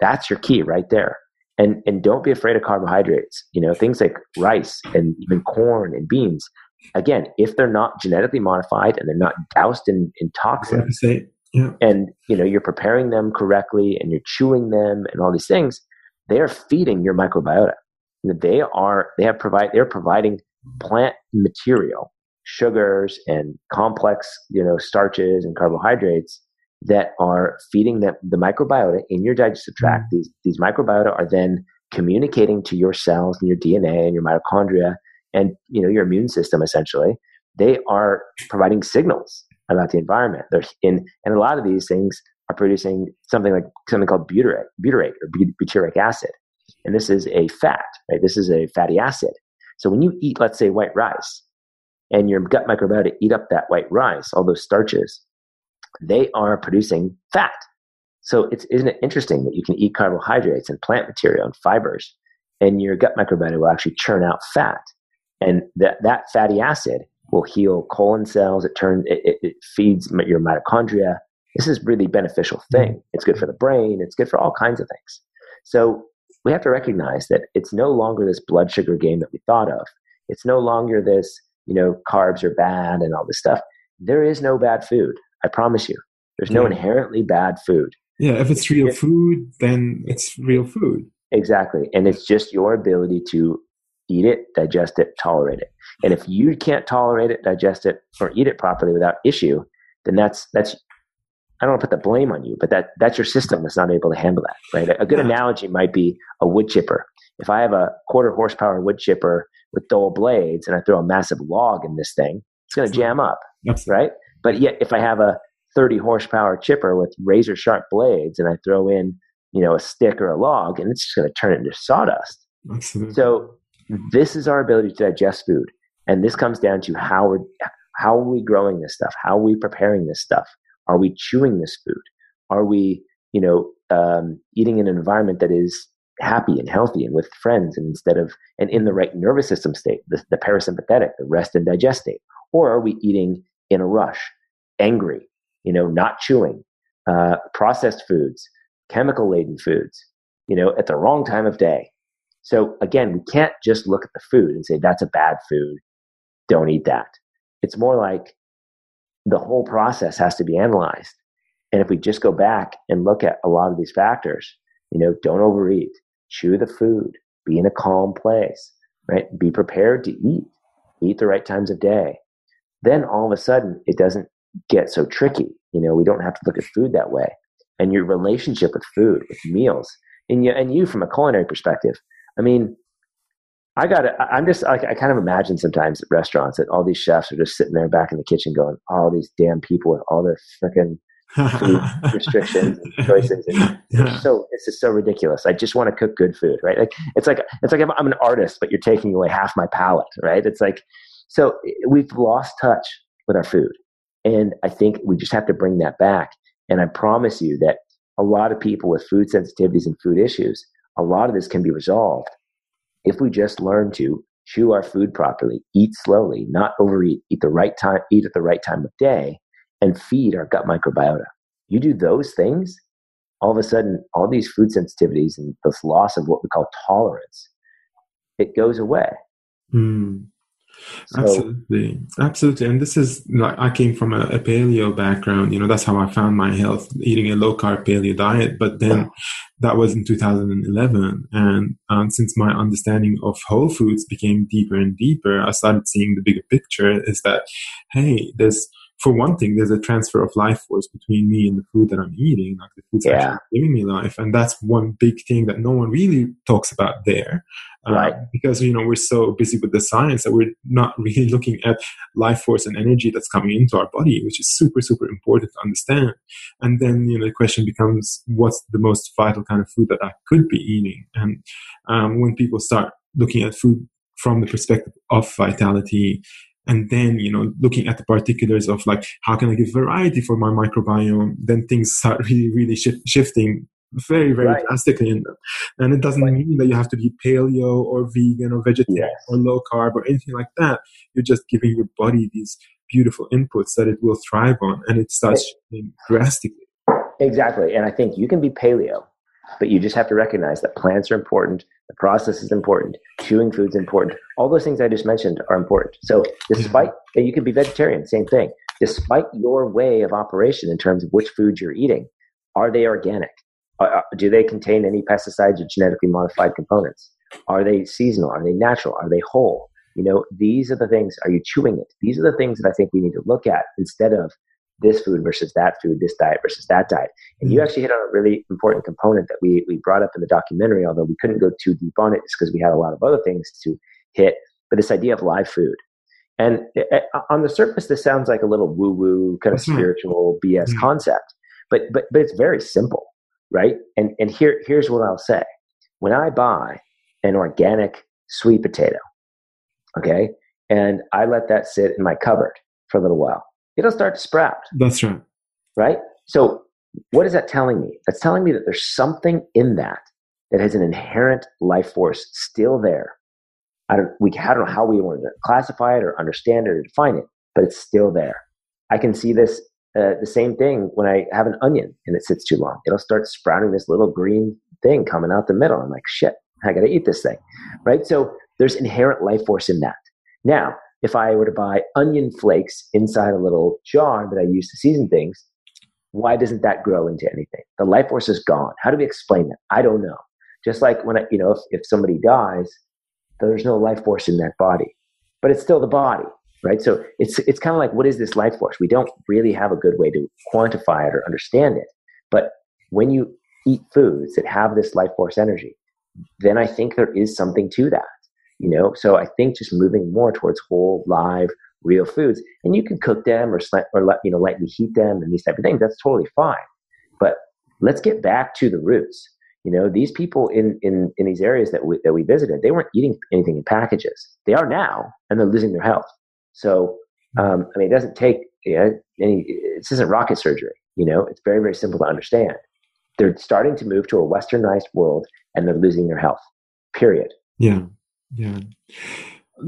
that's your key right there. And, and don't be afraid of carbohydrates. You know, things like rice and even corn and beans again, if they're not genetically modified and they're not doused in, in toxins, yeah. and you know you're preparing them correctly and you're chewing them and all these things, they are feeding your microbiota. You know, they are they have provide they're providing plant material, sugars and complex you know starches and carbohydrates that are feeding the, the microbiota in your digestive tract. Mm-hmm. These these microbiota are then communicating to your cells and your DNA and your mitochondria and you know your immune system essentially they are providing signals about the environment. They're in and a lot of these things are producing something like something called butyrate butyrate or butyric acid. And this is a fat right? This is a fatty acid. So when you eat let's say white rice and your gut microbiota eat up that white rice all those starches they are producing fat. So it's isn't it interesting that you can eat carbohydrates and plant material and fibers and your gut microbiota will actually churn out fat and that that fatty acid will heal colon cells. It turns it, it, feeds your mitochondria. This is really beneficial hmm. thing. It's good for the brain. It's good for all kinds of things. So we have to recognize that it's no longer this blood sugar game that we thought of. It's no longer this, you know, carbs are bad and all this stuff. There is no bad food. I promise you. There's no inherently bad food. Yeah, if it's real food, then it's real food. Exactly. And it's just your ability to eat it, digest it, tolerate it. And if you can't tolerate it, digest it, or eat it properly without issue, then that's that's I don't want to put the blame on you, but that that's your system that's not able to handle that, right? A good analogy might be a wood chipper. If I have a quarter horsepower wood chipper with dull blades and I throw a massive log in this thing, it's going to jam up, right? But yet, if I have a 30 horsepower chipper with razor sharp blades and I throw in, you know, a stick or a log, and it's just going to turn it into sawdust. Absolutely. So this is our ability to digest food. And this comes down to how we're, how are we growing this stuff? How are we preparing this stuff? Are we chewing this food? Are we, you know, um, eating in an environment that is happy and healthy and with friends and instead of, and in the right nervous system state, the, the parasympathetic, the rest and digest state? Or are we eating in a rush? angry, you know, not chewing, uh, processed foods, chemical laden foods, you know, at the wrong time of day. So again, we can't just look at the food and say that's a bad food. Don't eat that. It's more like the whole process has to be analyzed. And if we just go back and look at a lot of these factors, you know, don't overeat, chew the food, be in a calm place, right? Be prepared to eat, eat the right times of day. Then all of a sudden it doesn't get so tricky. You know, we don't have to look at food that way. And your relationship with food, with meals, and you, and you from a culinary perspective. I mean, I got it. I'm just like, I kind of imagine sometimes at restaurants that all these chefs are just sitting there back in the kitchen going, all these damn people with all their freaking *laughs* restrictions and choices. And yeah. so it's just so ridiculous. I just want to cook good food, right? Like it's like it's like I'm an artist, but you're taking away half my palate, right? It's like so we've lost touch with our food, and I think we just have to bring that back. And I promise you that a lot of people with food sensitivities and food issues, a lot of this can be resolved if we just learn to chew our food properly, eat slowly, not overeat, eat the right time, eat at the right time of day, and feed our gut microbiota. You do those things, all of a sudden, all these food sensitivities and this loss of what we call tolerance, it goes away. Mm. So, absolutely, absolutely. And this is like I came from a, a, paleo background. You know, that's how I found my health, eating a low carb paleo diet. But then that was in 2011, and um, since my understanding of whole foods became deeper and deeper, I started seeing the bigger picture. Is that hey, there's for one thing, there's a transfer of life force between me and the food that I'm eating. Like the food's yeah. actually giving me life, and that's one big thing that no one really talks about there, uh, right? Because you know we're so busy with the science that we're not *laughs* really looking at life force and energy that's coming into our body, which is super super important to understand. And then you know the question becomes, what's the most vital kind of food that I could be eating? And um, when people start looking at food from the perspective of vitality and then you know looking at the particulars of like how can i give variety for my microbiome then things start *laughs* really really shifting very very right. drastically in them and it doesn't right. mean that you have to be paleo or vegan or vegetarian yes. or low carb or anything like that you're just giving your body these beautiful inputs that it will thrive on and it starts shifting drastically exactly and i think you can be paleo but you just have to recognize that plants are important, the process is important, chewing food's important. All those things I just mentioned are important. So, despite that, you can be vegetarian, same thing. Despite your way of operation in terms of which foods you're eating, are they organic? Uh, do they contain any pesticides or genetically modified components? Are they seasonal? Are they natural? Are they whole? You know, these are the things. Are you chewing it? These are the things that I think we need to look at instead of this food versus that food, this diet versus that diet. And you mm-hmm. actually hit on a really important component that we, we brought up in the documentary, although we couldn't go too deep on it just because we had a lot of other things to hit. But this idea of live food. And eh, eh, on the surface, this sounds like a little woo woo kind of mm-hmm. spiritual BS mm-hmm. concept, but, but, but it's very simple, right? And, and here, here's what I'll say when I buy an organic sweet potato, okay, and I let that sit in my cupboard for a little while it'll start to sprout. That's right. Right? So, what is that telling me? That's telling me that there's something in that that has an inherent life force still there. I don't, we, I don't know how we want to classify it or understand it or define it, but it's still there. I can see this, uh, the same thing when I have an onion and it sits too long. It'll start sprouting this little green thing coming out the middle. I'm like, shit, I got to eat this thing. Right? So, there's inherent life force in that. Now, if I were to buy onion flakes inside a little jar that I use to season things, why doesn't that grow into anything? The life force is gone. How do we explain that? I don't know. Just like when I, you know, if, if somebody dies, there's no life force in that body, but it's still the body, right? So it's it's kind of like what is this life force? We don't really have a good way to quantify it or understand it. But when you eat foods that have this life force energy, then I think there is something to that you know so i think just moving more towards whole live real foods and you can cook them or or let you know lightly heat them and these type of things that's totally fine but let's get back to the roots you know these people in in in these areas that we that we visited they weren't eating anything in packages they are now and they're losing their health so um, i mean it doesn't take you know, any this isn't rocket surgery you know it's very very simple to understand they're starting to move to a westernized world and they're losing their health period yeah yeah.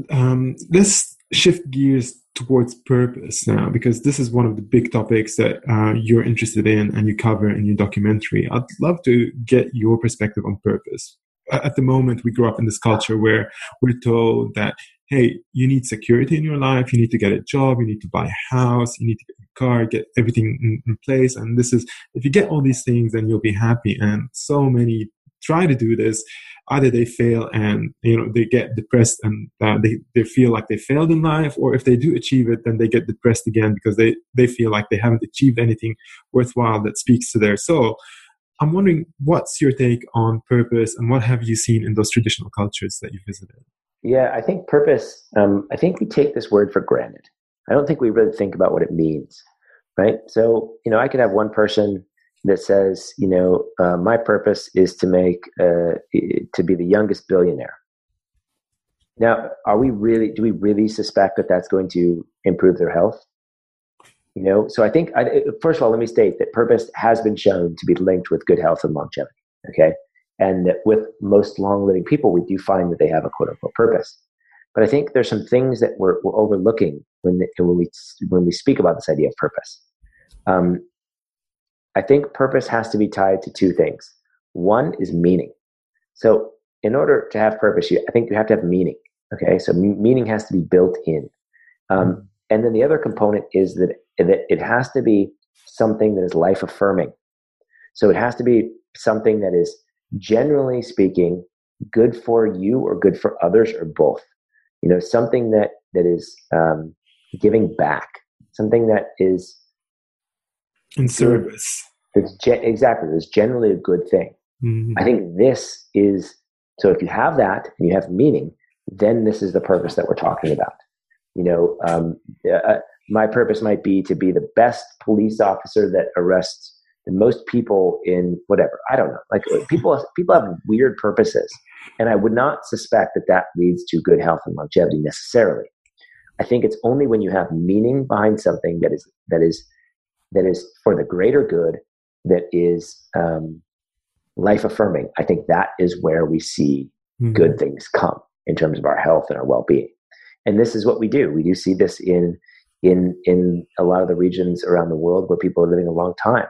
Um, let's shift gears towards purpose now because this is one of the big topics that uh, you're interested in and you cover in your documentary. I'd love to get your perspective on purpose. At the moment, we grow up in this culture where we're told that, hey, you need security in your life, you need to get a job, you need to buy a house, you need to get a car, get everything in, in place. And this is, if you get all these things, then you'll be happy. And so many try to do this either they fail and you know they get depressed and uh, they, they feel like they failed in life or if they do achieve it then they get depressed again because they they feel like they haven't achieved anything worthwhile that speaks to their soul i'm wondering what's your take on purpose and what have you seen in those traditional cultures that you visited yeah i think purpose um, i think we take this word for granted i don't think we really think about what it means right so you know i could have one person that says, you know, uh, my purpose is to make uh, to be the youngest billionaire. Now, are we really? Do we really suspect that that's going to improve their health? You know, so I think I, first of all, let me state that purpose has been shown to be linked with good health and longevity. Okay, and that with most long-living people, we do find that they have a quote-unquote purpose. But I think there's some things that we're, we're overlooking when when we when we speak about this idea of purpose. Um, I think purpose has to be tied to two things. One is meaning. So, in order to have purpose, you, I think you have to have meaning. Okay, so meaning has to be built in. Um, and then the other component is that, that it has to be something that is life affirming. So, it has to be something that is, generally speaking, good for you or good for others or both. You know, something that, that is um, giving back, something that is in service. It's ge- exactly. It's generally a good thing. Mm-hmm. I think this is so. If you have that and you have meaning, then this is the purpose that we're talking about. You know, um, uh, my purpose might be to be the best police officer that arrests the most people in whatever. I don't know. Like *laughs* people, people have weird purposes, and I would not suspect that that leads to good health and longevity necessarily. I think it's only when you have meaning behind something that is that is that is for the greater good, that is um, life affirming. I think that is where we see mm-hmm. good things come in terms of our health and our well being. And this is what we do. We do see this in in in a lot of the regions around the world where people are living a long time.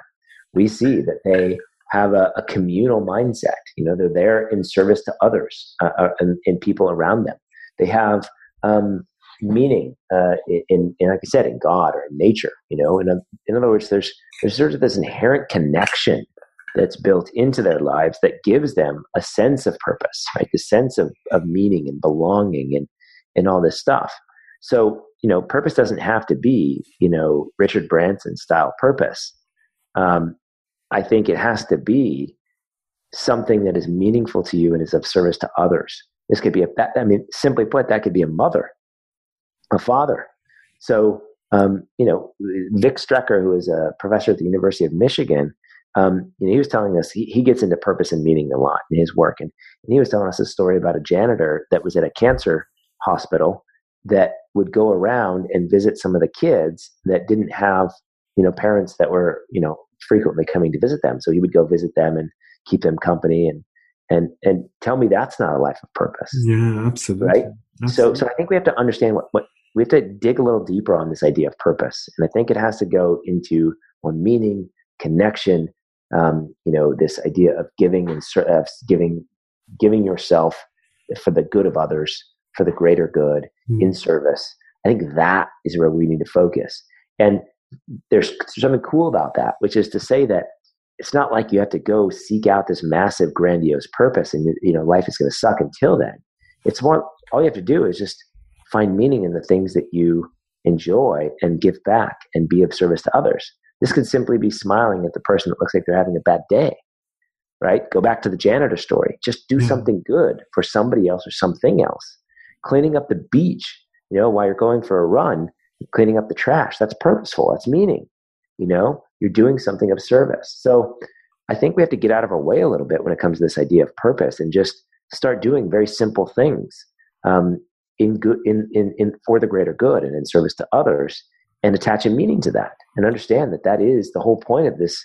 We see that they have a, a communal mindset. You know, they're there in service to others uh, uh and, and, people around them. They have um, meaning uh, in, in, like I said, in God or in nature. You know, in, in other words, there's there's sort of this inherent connection that's built into their lives that gives them a sense of purpose, right? The sense of, of meaning and belonging and and all this stuff. So you know, purpose doesn't have to be you know Richard Branson style purpose. Um, I think it has to be something that is meaningful to you and is of service to others. This could be a, I mean, simply put, that could be a mother a father. So, um, you know, Vic Strecher, who is a professor at the University of Michigan, um, you know, he was telling us he, he gets into purpose and meaning a lot in his work. And, and he was telling us a story about a janitor that was at a cancer hospital that would go around and visit some of the kids that didn't have, you know, parents that were, you know, frequently coming to visit them. So he would go visit them and keep them company and and and tell me that's not a life of purpose. Yeah, absolutely. Right. Absolutely. So so I think we have to understand what what we have to dig a little deeper on this idea of purpose. And I think it has to go into more meaning, connection, um, you know, this idea of giving and uh, giving, giving yourself for the good of others, for the greater good mm. in service. I think that is where we need to focus. And there's something cool about that, which is to say that it's not like you have to go seek out this massive, grandiose purpose and, you know, life is going to suck until then. It's more, all you have to do is just find meaning in the things that you enjoy and give back and be of service to others. This could simply be smiling at the person that looks like they're having a bad day, right? Go back to the janitor story. Just do mm-hmm. something good for somebody else or something else. Cleaning up the beach, you know, while you're going for a run, cleaning up the trash. That's purposeful. That's meaning. You know, you're doing something of service. So I think we have to get out of our way a little bit when it comes to this idea of purpose and just start doing very simple things. Um, in good in, in, in for the greater good and in service to others and attach a meaning to that and understand that that is the whole point of this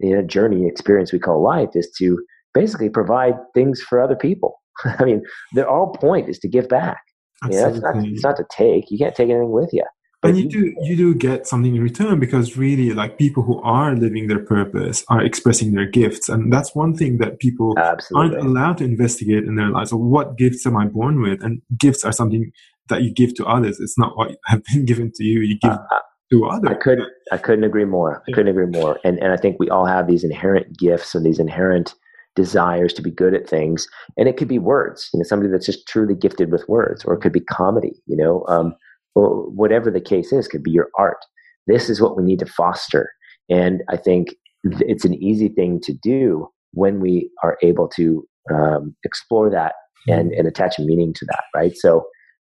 you know, journey experience we call life is to basically provide things for other people *laughs* i mean the whole point is to give back you know, it's, not, it's not to take you can't take anything with you and you do you do get something in return because really like people who are living their purpose are expressing their gifts. And that's one thing that people Absolutely. aren't allowed to investigate in their lives. So what gifts am i born with? And gifts are something that you give to others. It's not what *laughs* have been given to you. You give uh, to others. I couldn't i couldn't agree more. I couldn't agree more. And and i think we all have these inherent gifts and these inherent desires to be good at things. And it could be words you know somebody that's just truly gifted with words or it could be comedy you know? Um, or whatever the case is, could be your art. This is what we need to foster. And I think it's an easy thing to do when we are able to um, explore that and, and attach meaning to that, right? So,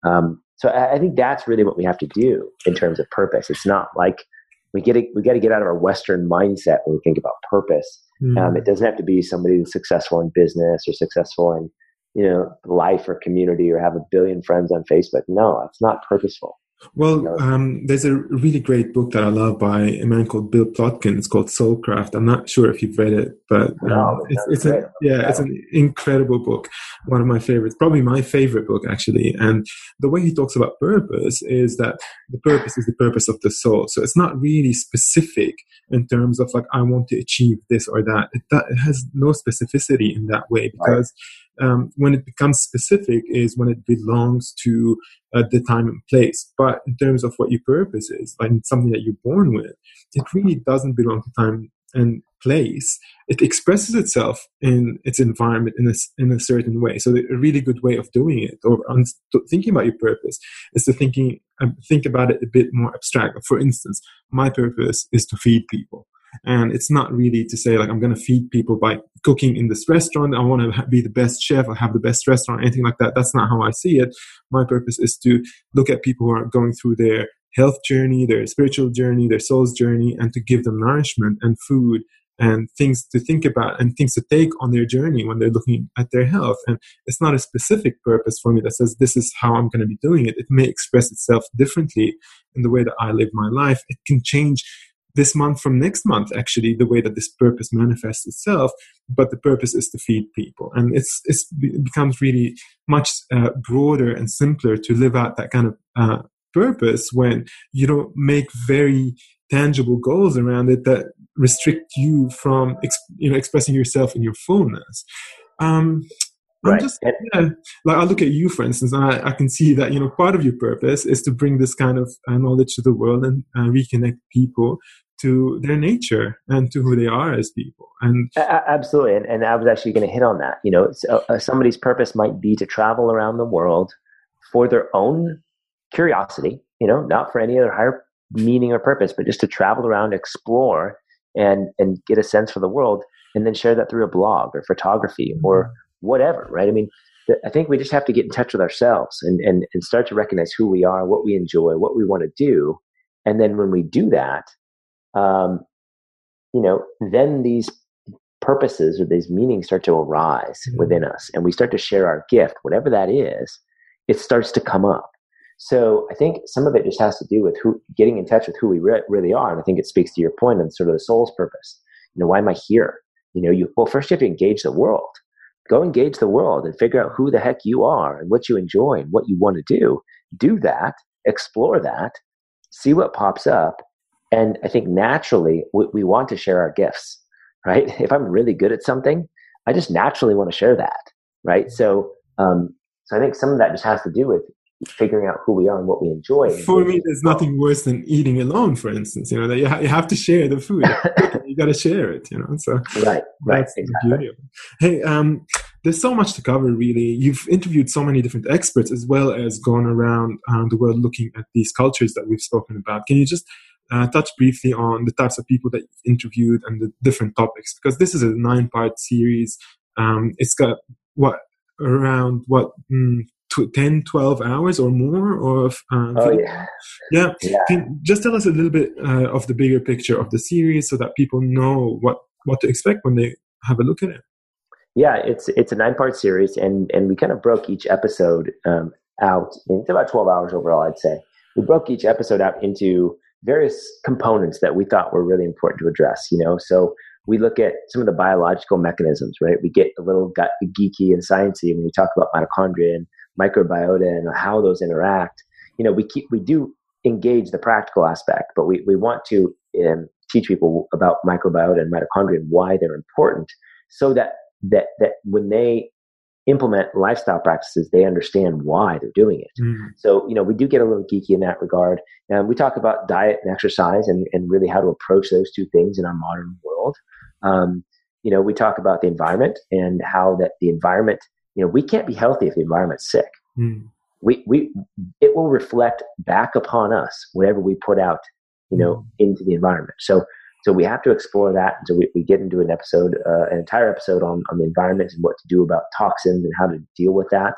um, so I think that's really what we have to do in terms of purpose. It's not like we get to, we got to get out of our Western mindset when we think about purpose. Mm. Um, it doesn't have to be somebody who's successful in business or successful in you know life or community or have a billion friends on facebook no it's not purposeful well, um, there's a really great book that I love by a man called Bill Plotkin. It's called Soulcraft. I'm not sure if you've read it, but um, no, it's, it's a, yeah, it's an incredible book. One of my favorites, probably my favorite book actually. And the way he talks about purpose is that the purpose is the purpose of the soul. So it's not really specific in terms of like I want to achieve this or that. It, that, it has no specificity in that way because. Right um, when it becomes specific is when it belongs to uh, the time and place. But in terms of what your purpose is, like something that you're born with, it really doesn't belong to time and place. It expresses itself in its environment in a, in a certain way. So a really good way of doing it or thinking about your purpose is to thinking um, think about it a bit more abstract. For instance, my purpose is to feed people. And it's not really to say like I'm going to feed people by cooking in this restaurant. I want to be the best chef or have the best restaurant, anything like that. That's not how I see it. My purpose is to look at people who are going through their health journey, their spiritual journey, their soul's journey, and to give them nourishment and food and things to think about and things to take on their journey when they're looking at their health. And it's not a specific purpose for me that says this is how I'm going to be doing it. It may express itself differently in the way that I live my life. It can change this month from next month actually the way that this purpose manifests itself but the purpose is to feed people and it's, it's it becomes really much uh, broader and simpler to live out that kind of uh, purpose when you don't make very tangible goals around it that restrict you from you know expressing yourself in your fullness um, Right. Just, yeah, like I look at you, for instance, and I, I, can see that you know part of your purpose is to bring this kind of uh, knowledge to the world and uh, reconnect people to their nature and to who they are as people. And absolutely, and, and I was actually going to hit on that. You know, so, uh, somebody's purpose might be to travel around the world for their own curiosity. You know, not for any other higher meaning or purpose, but just to travel around, explore, and and get a sense for the world, and then share that through a blog or photography mm-hmm. or whatever. Right? I mean. I think we just have to get in touch with ourselves and, and, and start to recognize who we are, what we enjoy, what we want to do. And then when we do that, um, you know, then these purposes or these meanings start to arise mm-hmm. within us and we start to share our gift, whatever that is, it starts to come up. So I think some of it just has to do with who getting in touch with who we re- really are. And I think it speaks to your point on sort of the soul's purpose. You know, why am I here? You know, you well, first you have to engage the world. Go engage the world and figure out who the heck you are and what you enjoy and what you want to do. Do that, explore that, see what pops up, and I think naturally we, we want to share our gifts, right? *laughs* If I'm really good at something, I just naturally want to share that, right? So, um, so I think some of that just has to do with figuring out who we are and what we enjoy. For me, there's nothing worse than eating alone, for instance. You know, that you, ha- you have to share the food. *laughs* you got to share it. You know, so right, right, exactly. Hey, um, there's so much to cover. Really, you've interviewed so many different experts as well as gone around um, the world looking at these cultures that we've spoken about. Can you just uh, touch briefly on the types of people that you've interviewed and the different topics because this is a nine part series. Um, it's got what around what mm, 10 12 hours or more of uh, oh, yeah, yeah. yeah. Can, just tell us a little bit uh, of the bigger picture of the series so that people know what what to expect when they have a look at it yeah it's it's a nine part series and and we kind of broke each episode um, out into about 12 hours overall i'd say we broke each episode out into various components that we thought were really important to address, you know. So we look at some of the biological mechanisms, right? We get a little geeky and sciencey when we talk about mitochondria and microbiota and how those interact. You know, we keep we do engage the practical aspect, but we, we want to um, teach people about microbiota and mitochondria and why they're important so that, that, that when they implement lifestyle practices, they understand why they're doing it. Mm. So, you know, we do get a little geeky in that regard. And we talk about diet and exercise and, and really how to approach those two things in our modern world. Um, you know, we talk about the environment and how that the environment, you know, we can't be healthy if the environment's sick. Mm. We, we, it will reflect back upon us whatever we put out, you know, mm. into the environment. So, so we have to explore that. So we, we get into an episode, uh, an entire episode on, on the environment and what to do about toxins and how to deal with that.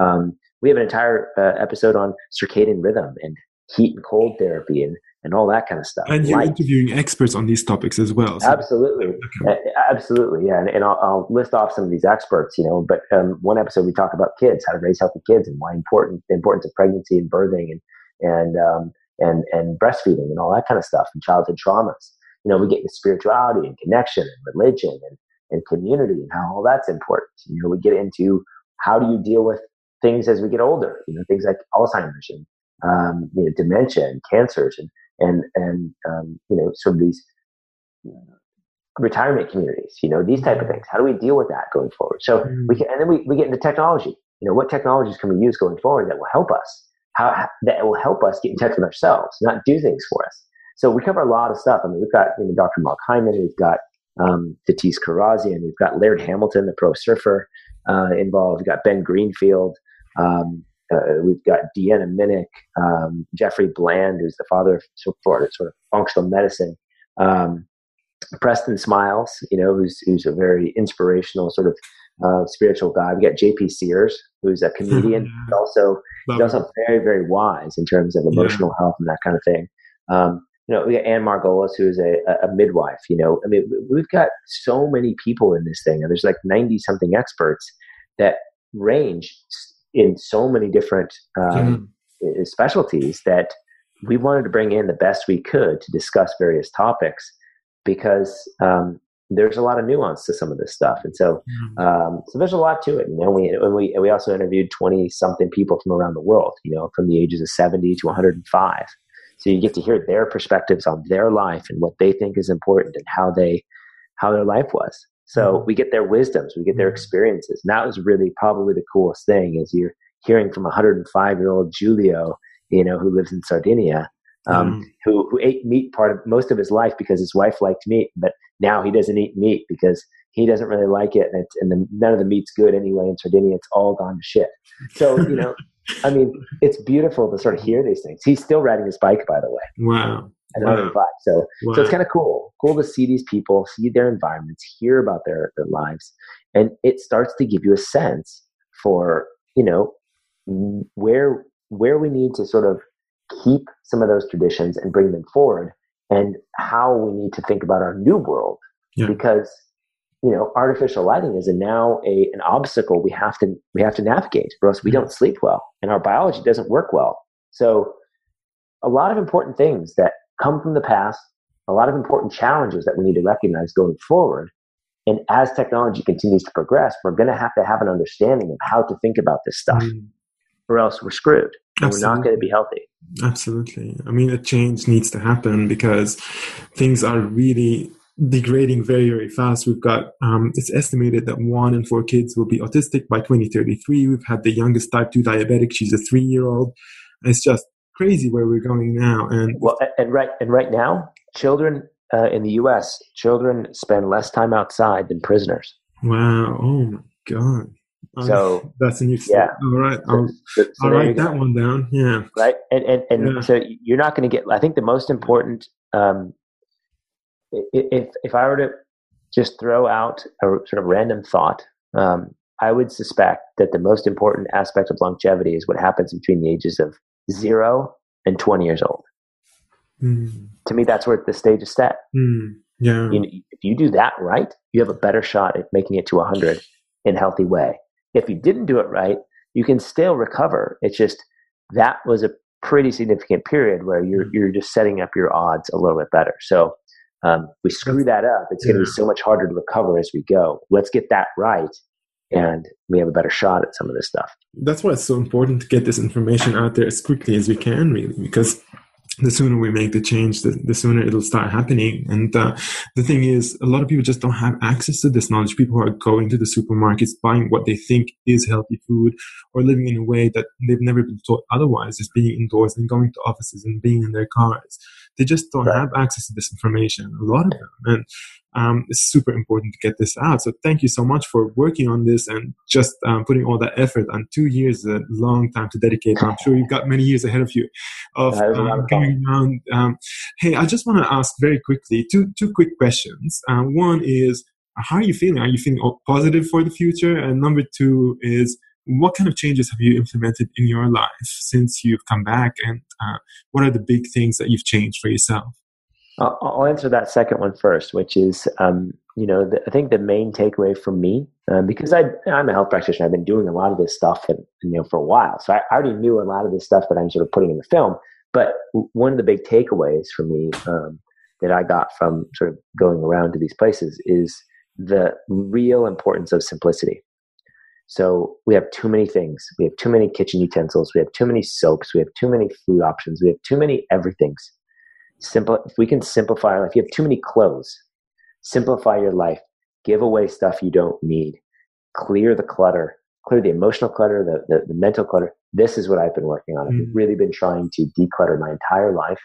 Um, we have an entire uh, episode on circadian rhythm and heat and cold therapy and, and all that kind of stuff. And you're Light. interviewing experts on these topics as well. So. Absolutely. Okay. Absolutely. Yeah. And, and I'll, I'll, list off some of these experts, you know, but um, one episode we talk about kids, how to raise healthy kids and why important, the importance of pregnancy and birthing and, and, um, and, and breastfeeding and all that kind of stuff and childhood traumas you know, we get into spirituality and connection and religion and, and community and how all that's important. You know, we get into how do you deal with things as we get older, you know, things like Alzheimer's and, um, you know, dementia and cancers and, and, and, um, you know, sort of these retirement communities, you know, these type of things. How do we deal with that going forward? So mm. we can, and then we, we get into technology. You know, what technologies can we use going forward that will help us? How, that will help us get in touch with ourselves, not do things for us. So we cover a lot of stuff. I mean, we've got you know, Dr. Mark Hyman, we've got um, Datis Kharrazian, we've got Laird Hamilton, the pro surfer, uh, involved. We've got Ben Greenfield. Um, uh, we've got Deanna Minich, um, Jeffrey Bland, who's the father of sort of, sort of functional medicine. Um, Preston Smiles, you know, who's who's a very inspirational sort of uh, spiritual guy. We've got JP Sears, who's a comedian, *laughs* yeah. also he's also very very wise in terms of emotional yeah. health and that kind of thing. Um, you know, we got Anne Margolis, who is a, a midwife. You know, I mean, we've got so many people in this thing, and there's like 90 something experts that range in so many different um, mm. specialties that we wanted to bring in the best we could to discuss various topics because um, there's a lot of nuance to some of this stuff, and so mm. um, so there's a lot to it. And know, we we we also interviewed 20 something people from around the world. You know, from the ages of 70 to 105 so you get to hear their perspectives on their life and what they think is important and how they how their life was. So mm-hmm. we get their wisdoms, we get their mm-hmm. experiences. And that was really probably the coolest thing is you're hearing from a 105 year old Julio, you know, who lives in Sardinia, um, mm. who, who ate meat part of most of his life because his wife liked meat, but now he doesn't eat meat because he doesn't really like it. And, and the, none of the meat's good anyway in Sardinia. It's all gone to shit. So, you know, *laughs* I mean, it's beautiful to sort of hear these things. He's still riding his bike, by the way. Wow. Wow. So, wow. so it's kind of cool. Cool to see these people, see their environments, hear about their, their lives. And it starts to give you a sense for, you know, where, where we need to sort of keep some of those traditions and bring them forward and how we need to think about our new world. Yeah. Because you know, artificial lighting is a now a an obstacle we have to we have to navigate, or else we don't sleep well, and our biology doesn't work well. So, a lot of important things that come from the past, a lot of important challenges that we need to recognize going forward. And as technology continues to progress, we're going to have to have an understanding of how to think about this stuff, mm. or else we're screwed. And we're not going to be healthy. Absolutely. I mean, a change needs to happen because things are really degrading very very fast. We've got um, it's estimated that one in four kids will be autistic by 2033 we've had the youngest type 2 diabetic. She's a three year old it's just crazy where we're going now. And well and right and right now children uh, in the us children spend less time outside than prisoners. Wow. Oh my god. So um, that's a new yeah. all right. I'll, so, so I'll write that one down. Yeah. Right? And and, and yeah. so you're not going to get i think the most important um, if if I were to just throw out a sort of random thought, um, I would suspect that the most important aspect of longevity is what happens between the ages of zero and twenty years old. Mm. To me, that's where the stage is set. Mm. Yeah. You if you do that right, you have a better shot at making it to 100 in a healthy way. If you didn't do it right, you can still recover. It's just that was a pretty significant period where you're hmm. you're just setting up your odds a little bit better. So um, we screw that up, it's going to be so much harder to recover as we go. Let's get that right, and we have a better shot at some of this stuff. That's why it's so important to get this information out there as quickly as we can, really, because the sooner we make the change, the, the sooner it'll start happening. And uh, the thing is, a lot of people just don't have access to this knowledge. People are going to the supermarkets, buying what they think is healthy food, or living in a way that they've never been taught otherwise, just being indoors and going to offices and being in their cars. They just don't right. have access to this information, a lot of them. And um, it's super important to get this out. So thank you so much for working on this and just um, putting all that effort. And two years is a long time to dedicate. I'm sure you've got many years ahead of you of um, going around. Um, hey, I just want to ask very quickly two two quick questions. Uh, one is how are you feeling? Are you feeling positive for the future? And number two is what kind of changes have you implemented in your life since you've come back and uh, what are the big things that you've changed for yourself I'll answer that second one first, which is, um, you know, the, I think the main takeaway for me, um, because I, I'm a health practitioner, I've been doing a lot of this stuff, and, you know, for a while. So I already knew a lot of this stuff that I'm sort of putting in the film. But one of the big takeaways for me um, that I got from sort of going around to these places is the real importance of simplicity. So we have too many things. We have too many kitchen utensils. We have too many soaps. We have too many food options. We have too many everythings Simple. If we can simplify life, you have too many clothes. Simplify your life. Give away stuff you don't need. Clear the clutter. Clear the emotional clutter, the, the, the mental clutter. This is what I've been working on. Mm. I've really been trying to declutter my entire life.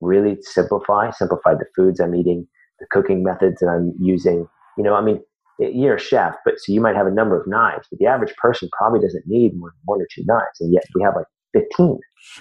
Really simplify. Simplify the foods I'm eating, the cooking methods that I'm using. You know, I mean, you're a chef, but so you might have a number of knives, but the average person probably doesn't need more than one or two knives, and yet we have like 15.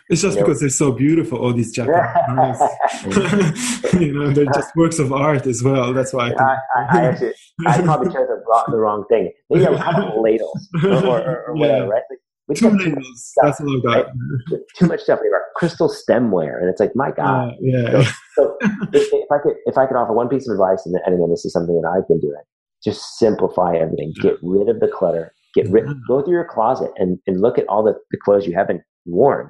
It's just because they're so beautiful, all these Japanese knives. *laughs* *laughs* you know, they're just works of art as well. That's why I, can... I, I, I, actually, I probably chose the wrong, the wrong thing. Maybe I would have ladles or, or, or *laughs* whatever, yeah. right? Like, Two ladles. That's all I've got. Right? Too much stuff. We got crystal stemware, and it's like, my God. Uh, yeah. So, so if, if, I could, if I could offer one piece of advice, and, and again, this is something that I've been doing, just simplify everything. Get rid of the clutter. Get rid. Go through your closet and, and look at all the, the clothes you haven't worn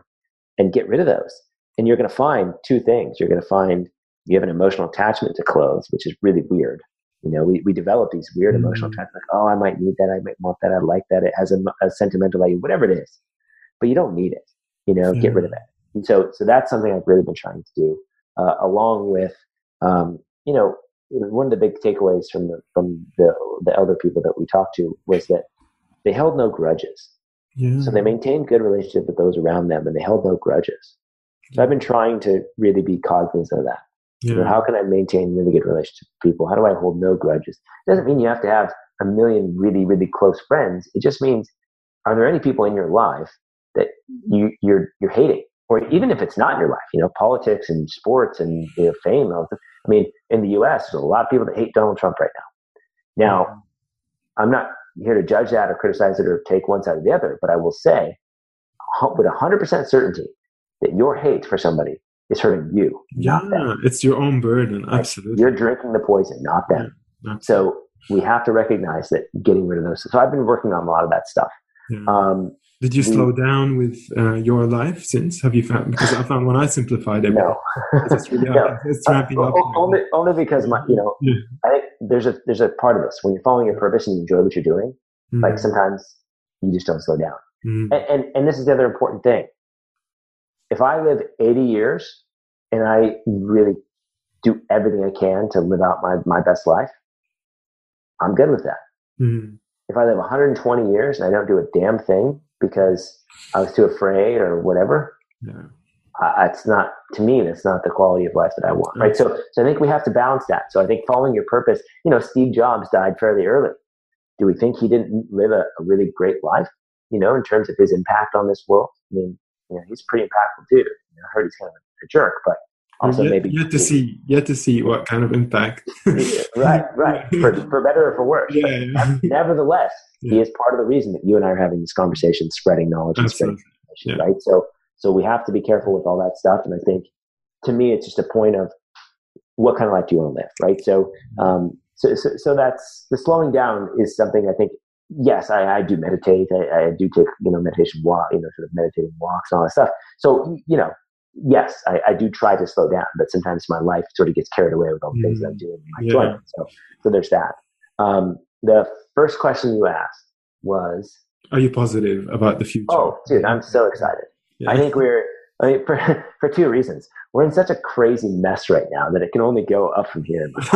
and get rid of those. And you're going to find two things. You're going to find you have an emotional attachment to clothes, which is really weird. You know, we, we develop these weird emotional attachments. Like, oh, I might need that. I might want that. I like that. It has a, a sentimental value, whatever it is. But you don't need it. You know, mm-hmm. get rid of it. And so, so that's something I've really been trying to do, uh, along with, um, you know, one of the big takeaways from the from the the elder people that we talked to was that they held no grudges. Yeah. So they maintained good relationship with those around them and they held no grudges. So I've been trying to really be cognizant of that. Yeah. You know, how can I maintain really good relationships with people? How do I hold no grudges? It doesn't mean you have to have a million really, really close friends. It just means are there any people in your life that you, you're you're hating? Or even if it's not in your life, you know, politics and sports and you know, fame. I mean, in the U.S., there's a lot of people that hate Donald Trump right now. Now, I'm not here to judge that or criticize it or take one side or the other, but I will say with 100% certainty that your hate for somebody is hurting you. Yeah, it's your own burden. Absolutely. You're drinking the poison, not them. Yeah, so we have to recognize that getting rid of those. So I've been working on a lot of that stuff. Yeah. Um, did you slow down with uh, your life since? Have you found because I found when I simplified it, no, it's really *laughs* no. it's ramping uh, up. Only, only because my, you know, yeah. I think there's a there's a part of this when you're following your purpose and you enjoy what you're doing. Mm. Like sometimes you just don't slow down, mm. and, and and this is the other important thing. If I live 80 years and I really do everything I can to live out my my best life, I'm good with that. Mm. If I live 120 years and I don't do a damn thing because I was too afraid or whatever. Yeah. Uh, it's not to me. That's not the quality of life that I want, right? So, so I think we have to balance that. So I think following your purpose. You know, Steve Jobs died fairly early. Do we think he didn't live a, a really great life? You know, in terms of his impact on this world. I mean, you know, he's pretty impactful dude. You know, I heard he's kind of a jerk, but also yet, maybe yet to see yet to see what kind of impact. *laughs* right, right, for, for better or for worse. Yeah, yeah. Nevertheless, yeah. he is part of the reason that you and I are having this conversation, spreading knowledge and spreading. Right. So, so we have to be careful with all that stuff. And I think, to me, it's just a point of what kind of life do you want to live, right? So, um, so, so, so that's the slowing down is something I think. Yes, I, I do meditate. I, I do take you know meditation walk, you know, sort of meditating walks and all that stuff. So you know, yes, I, I, do try to slow down, but sometimes my life sort of gets carried away with all the things that I'm mm. doing my yeah. So, so there's that. Um, the first question you asked was, "Are you positive about the future?" Oh, dude, I'm so excited. Yeah. I think we're I mean, for, *laughs* for two reasons. We're in such a crazy mess right now that it can only go up from here. *laughs*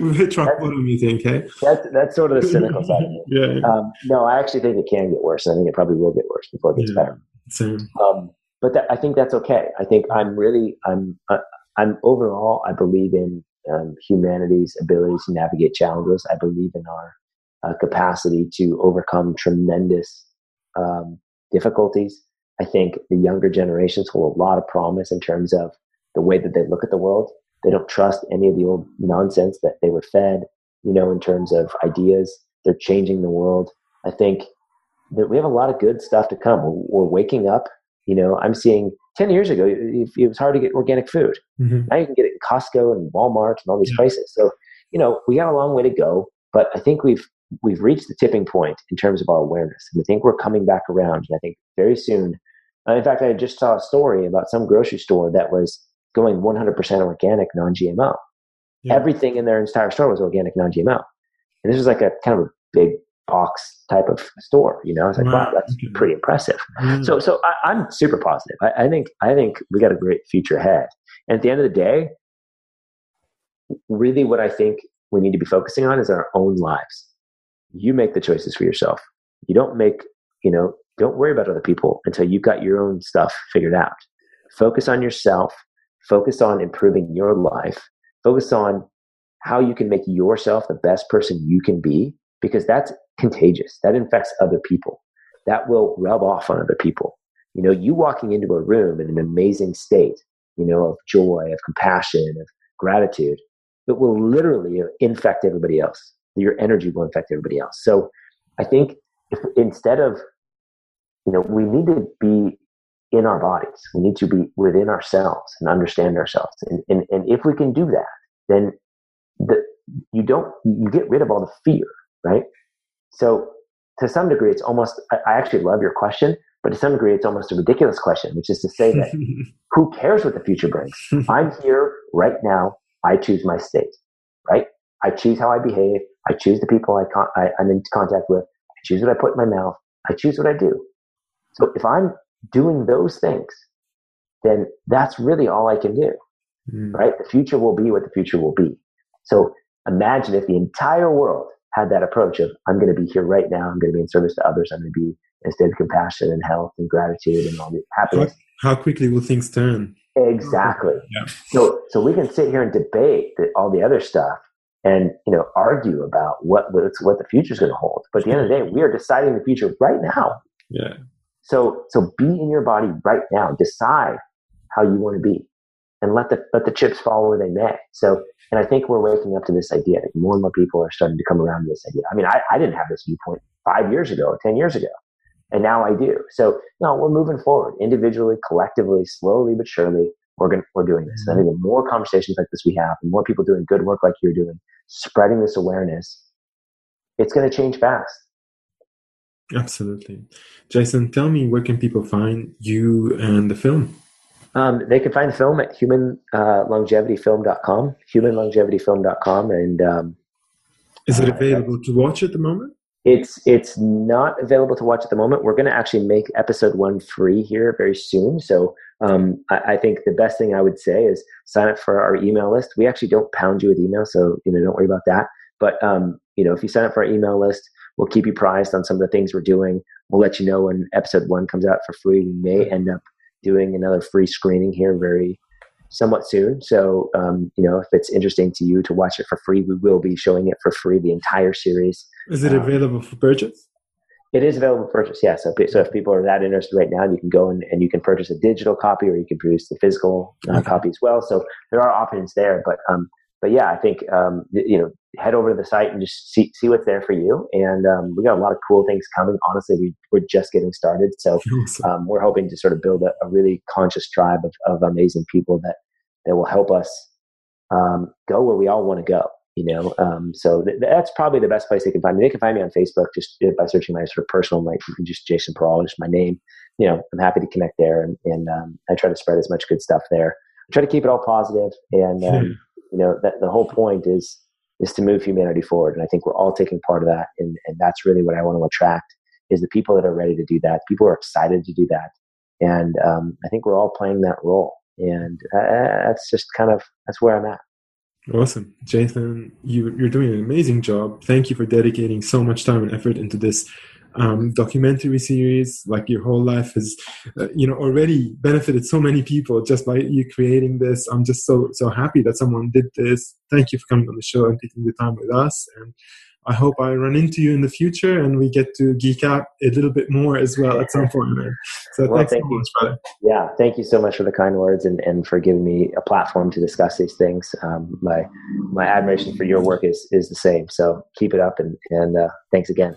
We've hit rock bottom, you think, eh? That's, that's sort of the cynical side of *laughs* it. Yeah. Um, no, I actually think it can get worse. and I think it probably will get worse before it gets Yeah. better. Same. Um, but that, I think that's okay. I think I'm really, I'm, uh, I'm overall, I believe in um, humanity's ability to navigate challenges. I believe in our uh, capacity to overcome tremendous um, difficulties. I think the younger generations hold a lot of promise in terms of the way that they look at the world. They don't trust any of the old nonsense that they were fed, you know, in terms of ideas. They're changing the world. I think that we have a lot of good stuff to come. We're waking up. You know, I'm seeing 10 years ago, it, it was hard to get organic food. Mhm. Now you can get it in Costco and Walmart and all these Yeah. places. So, you know, we got a long way to go, but I think we've we've reached the tipping point in terms of our awareness. And I think we're coming back around. And I think very soon, uh, in fact, I just saw a story about some grocery store that was going 100% organic, non-GMO. Yeah. Everything in their entire store was organic, non-GMO. And this was like a kind of a big box type of store. You know, I was like, Right. wow, that's pretty impressive. Mm. So, so I, I'm super positive. I, I think I think we got a great future ahead. And at the end of the day, really, what I think we need to be focusing on is our own lives. You make the choices for yourself. You don't make, you know, don't worry about other people until you've got your own stuff figured out. Focus on yourself. Focus on improving your life. Focus on how you can make yourself the best person you can be because that's contagious. That infects other people. That will rub off on other people. You know, you walking into a room in an amazing state, you know, of joy, of compassion, of gratitude, it will literally infect everybody else. Your energy will infect everybody else. So I think if, instead of, you know, we need to be in our bodies. We need to be within ourselves and understand ourselves. And, and, and if we can do that, then the, you don't, you get rid of all the fear, right? So to some degree, it's almost, I, actually love your question, but to some degree, it's almost a ridiculous question, which is to say that *laughs* who cares what the future brings? *laughs* I'm here right now. I choose my state, right? I choose how I behave. I choose the people I con- I, I'm in contact with. I choose what I put in my mouth. I choose what I do. So if I'm doing those things, then that's really all I can do, Mm. right? The future will be what the future will be. So imagine if the entire world had that approach of I'm going to be here right now. I'm going to be in service to others. I'm going to be instead of compassion and health and gratitude and all the happiness. How quickly will things turn? Exactly. Yeah. So so we can sit here and debate the, all the other stuff and you know argue about what what's, what the future is going to hold. But at the end of the day, we are deciding the future right now. Yeah. So so be in your body right now. Decide how you want to be, and let the let the chips fall where they may. So and I think we're waking up to this idea. That more and more people are starting to come around to this idea. I mean, I, I didn't have this viewpoint five years ago or ten years ago, and now I do. So no, we're moving forward individually, collectively, slowly but surely. We're going we're doing this. And I mm-hmm. think the more conversations like this we have, and more people doing good work like you're doing, spreading this awareness, it's going to change fast. Absolutely. Jason, tell me where can people find you and the film? Um, they can find the film at humanlongevityfilm.com, humanlongevityfilm.com, and um, Is it Uh, available to watch at the moment? it's it's not available to watch at the moment. We're going to actually make episode one free here very soon. So um, I, I think the best thing I would say is sign up for our email list. We actually don't pound you with email, so you know don't worry about that. But um, you know if you sign up for our email list, we'll keep you apprised on some of the things we're doing. We'll let you know when episode one comes out for free. We may end up doing another free screening here very somewhat soon. So, um, you know, if it's interesting to you to watch it for free, we will be showing it for free, the entire series. Is it Um, available for purchase? It is available for purchase, yeah. So, so if people are that interested right now, you can go and, and you can purchase a digital copy or you can produce the physical uh, Okay. copy as well. So there are options there, but um, but yeah, I think um, you know, head over to the site and just see see what's there for you. And um, we got a lot of cool things coming. Honestly, we we're just getting started, so *laughs* um, we're hoping to sort of build a, a really conscious tribe of, of amazing people that that will help us um, go where we all want to go. You know, um, so th- that's probably the best place they can find me. They can find me on Facebook just uh, by searching my sort of personal, like just Jason Prall, just my name. You know, I'm happy to connect there, and, and um, I try to spread as much good stuff there. I try to keep it all positive, and um, you know, that the whole point is is to move humanity forward, and I think we're all taking part of that, and and that's really what I want to attract is the people that are ready to do that, people who are excited to do that, and um, I think we're all playing that role, and that's just kind of that's where I'm at. Awesome, Jason. You, you're doing an amazing job. Thank you for dedicating so much time and effort into this um, documentary series. Like your whole life has, uh, you know, already benefited so many people just by you creating this. I'm just so so happy that someone did this. Thank you for coming on the show and taking the time with us. And I hope I run into you in the future and we get to geek out a little bit more as well at some point. Man. So well, thanks thank so much, brother. Yeah, thank you so much for the kind words and, and for giving me a platform to discuss these things. Um, my my admiration for your work is is the same. So keep it up and and uh, thanks again.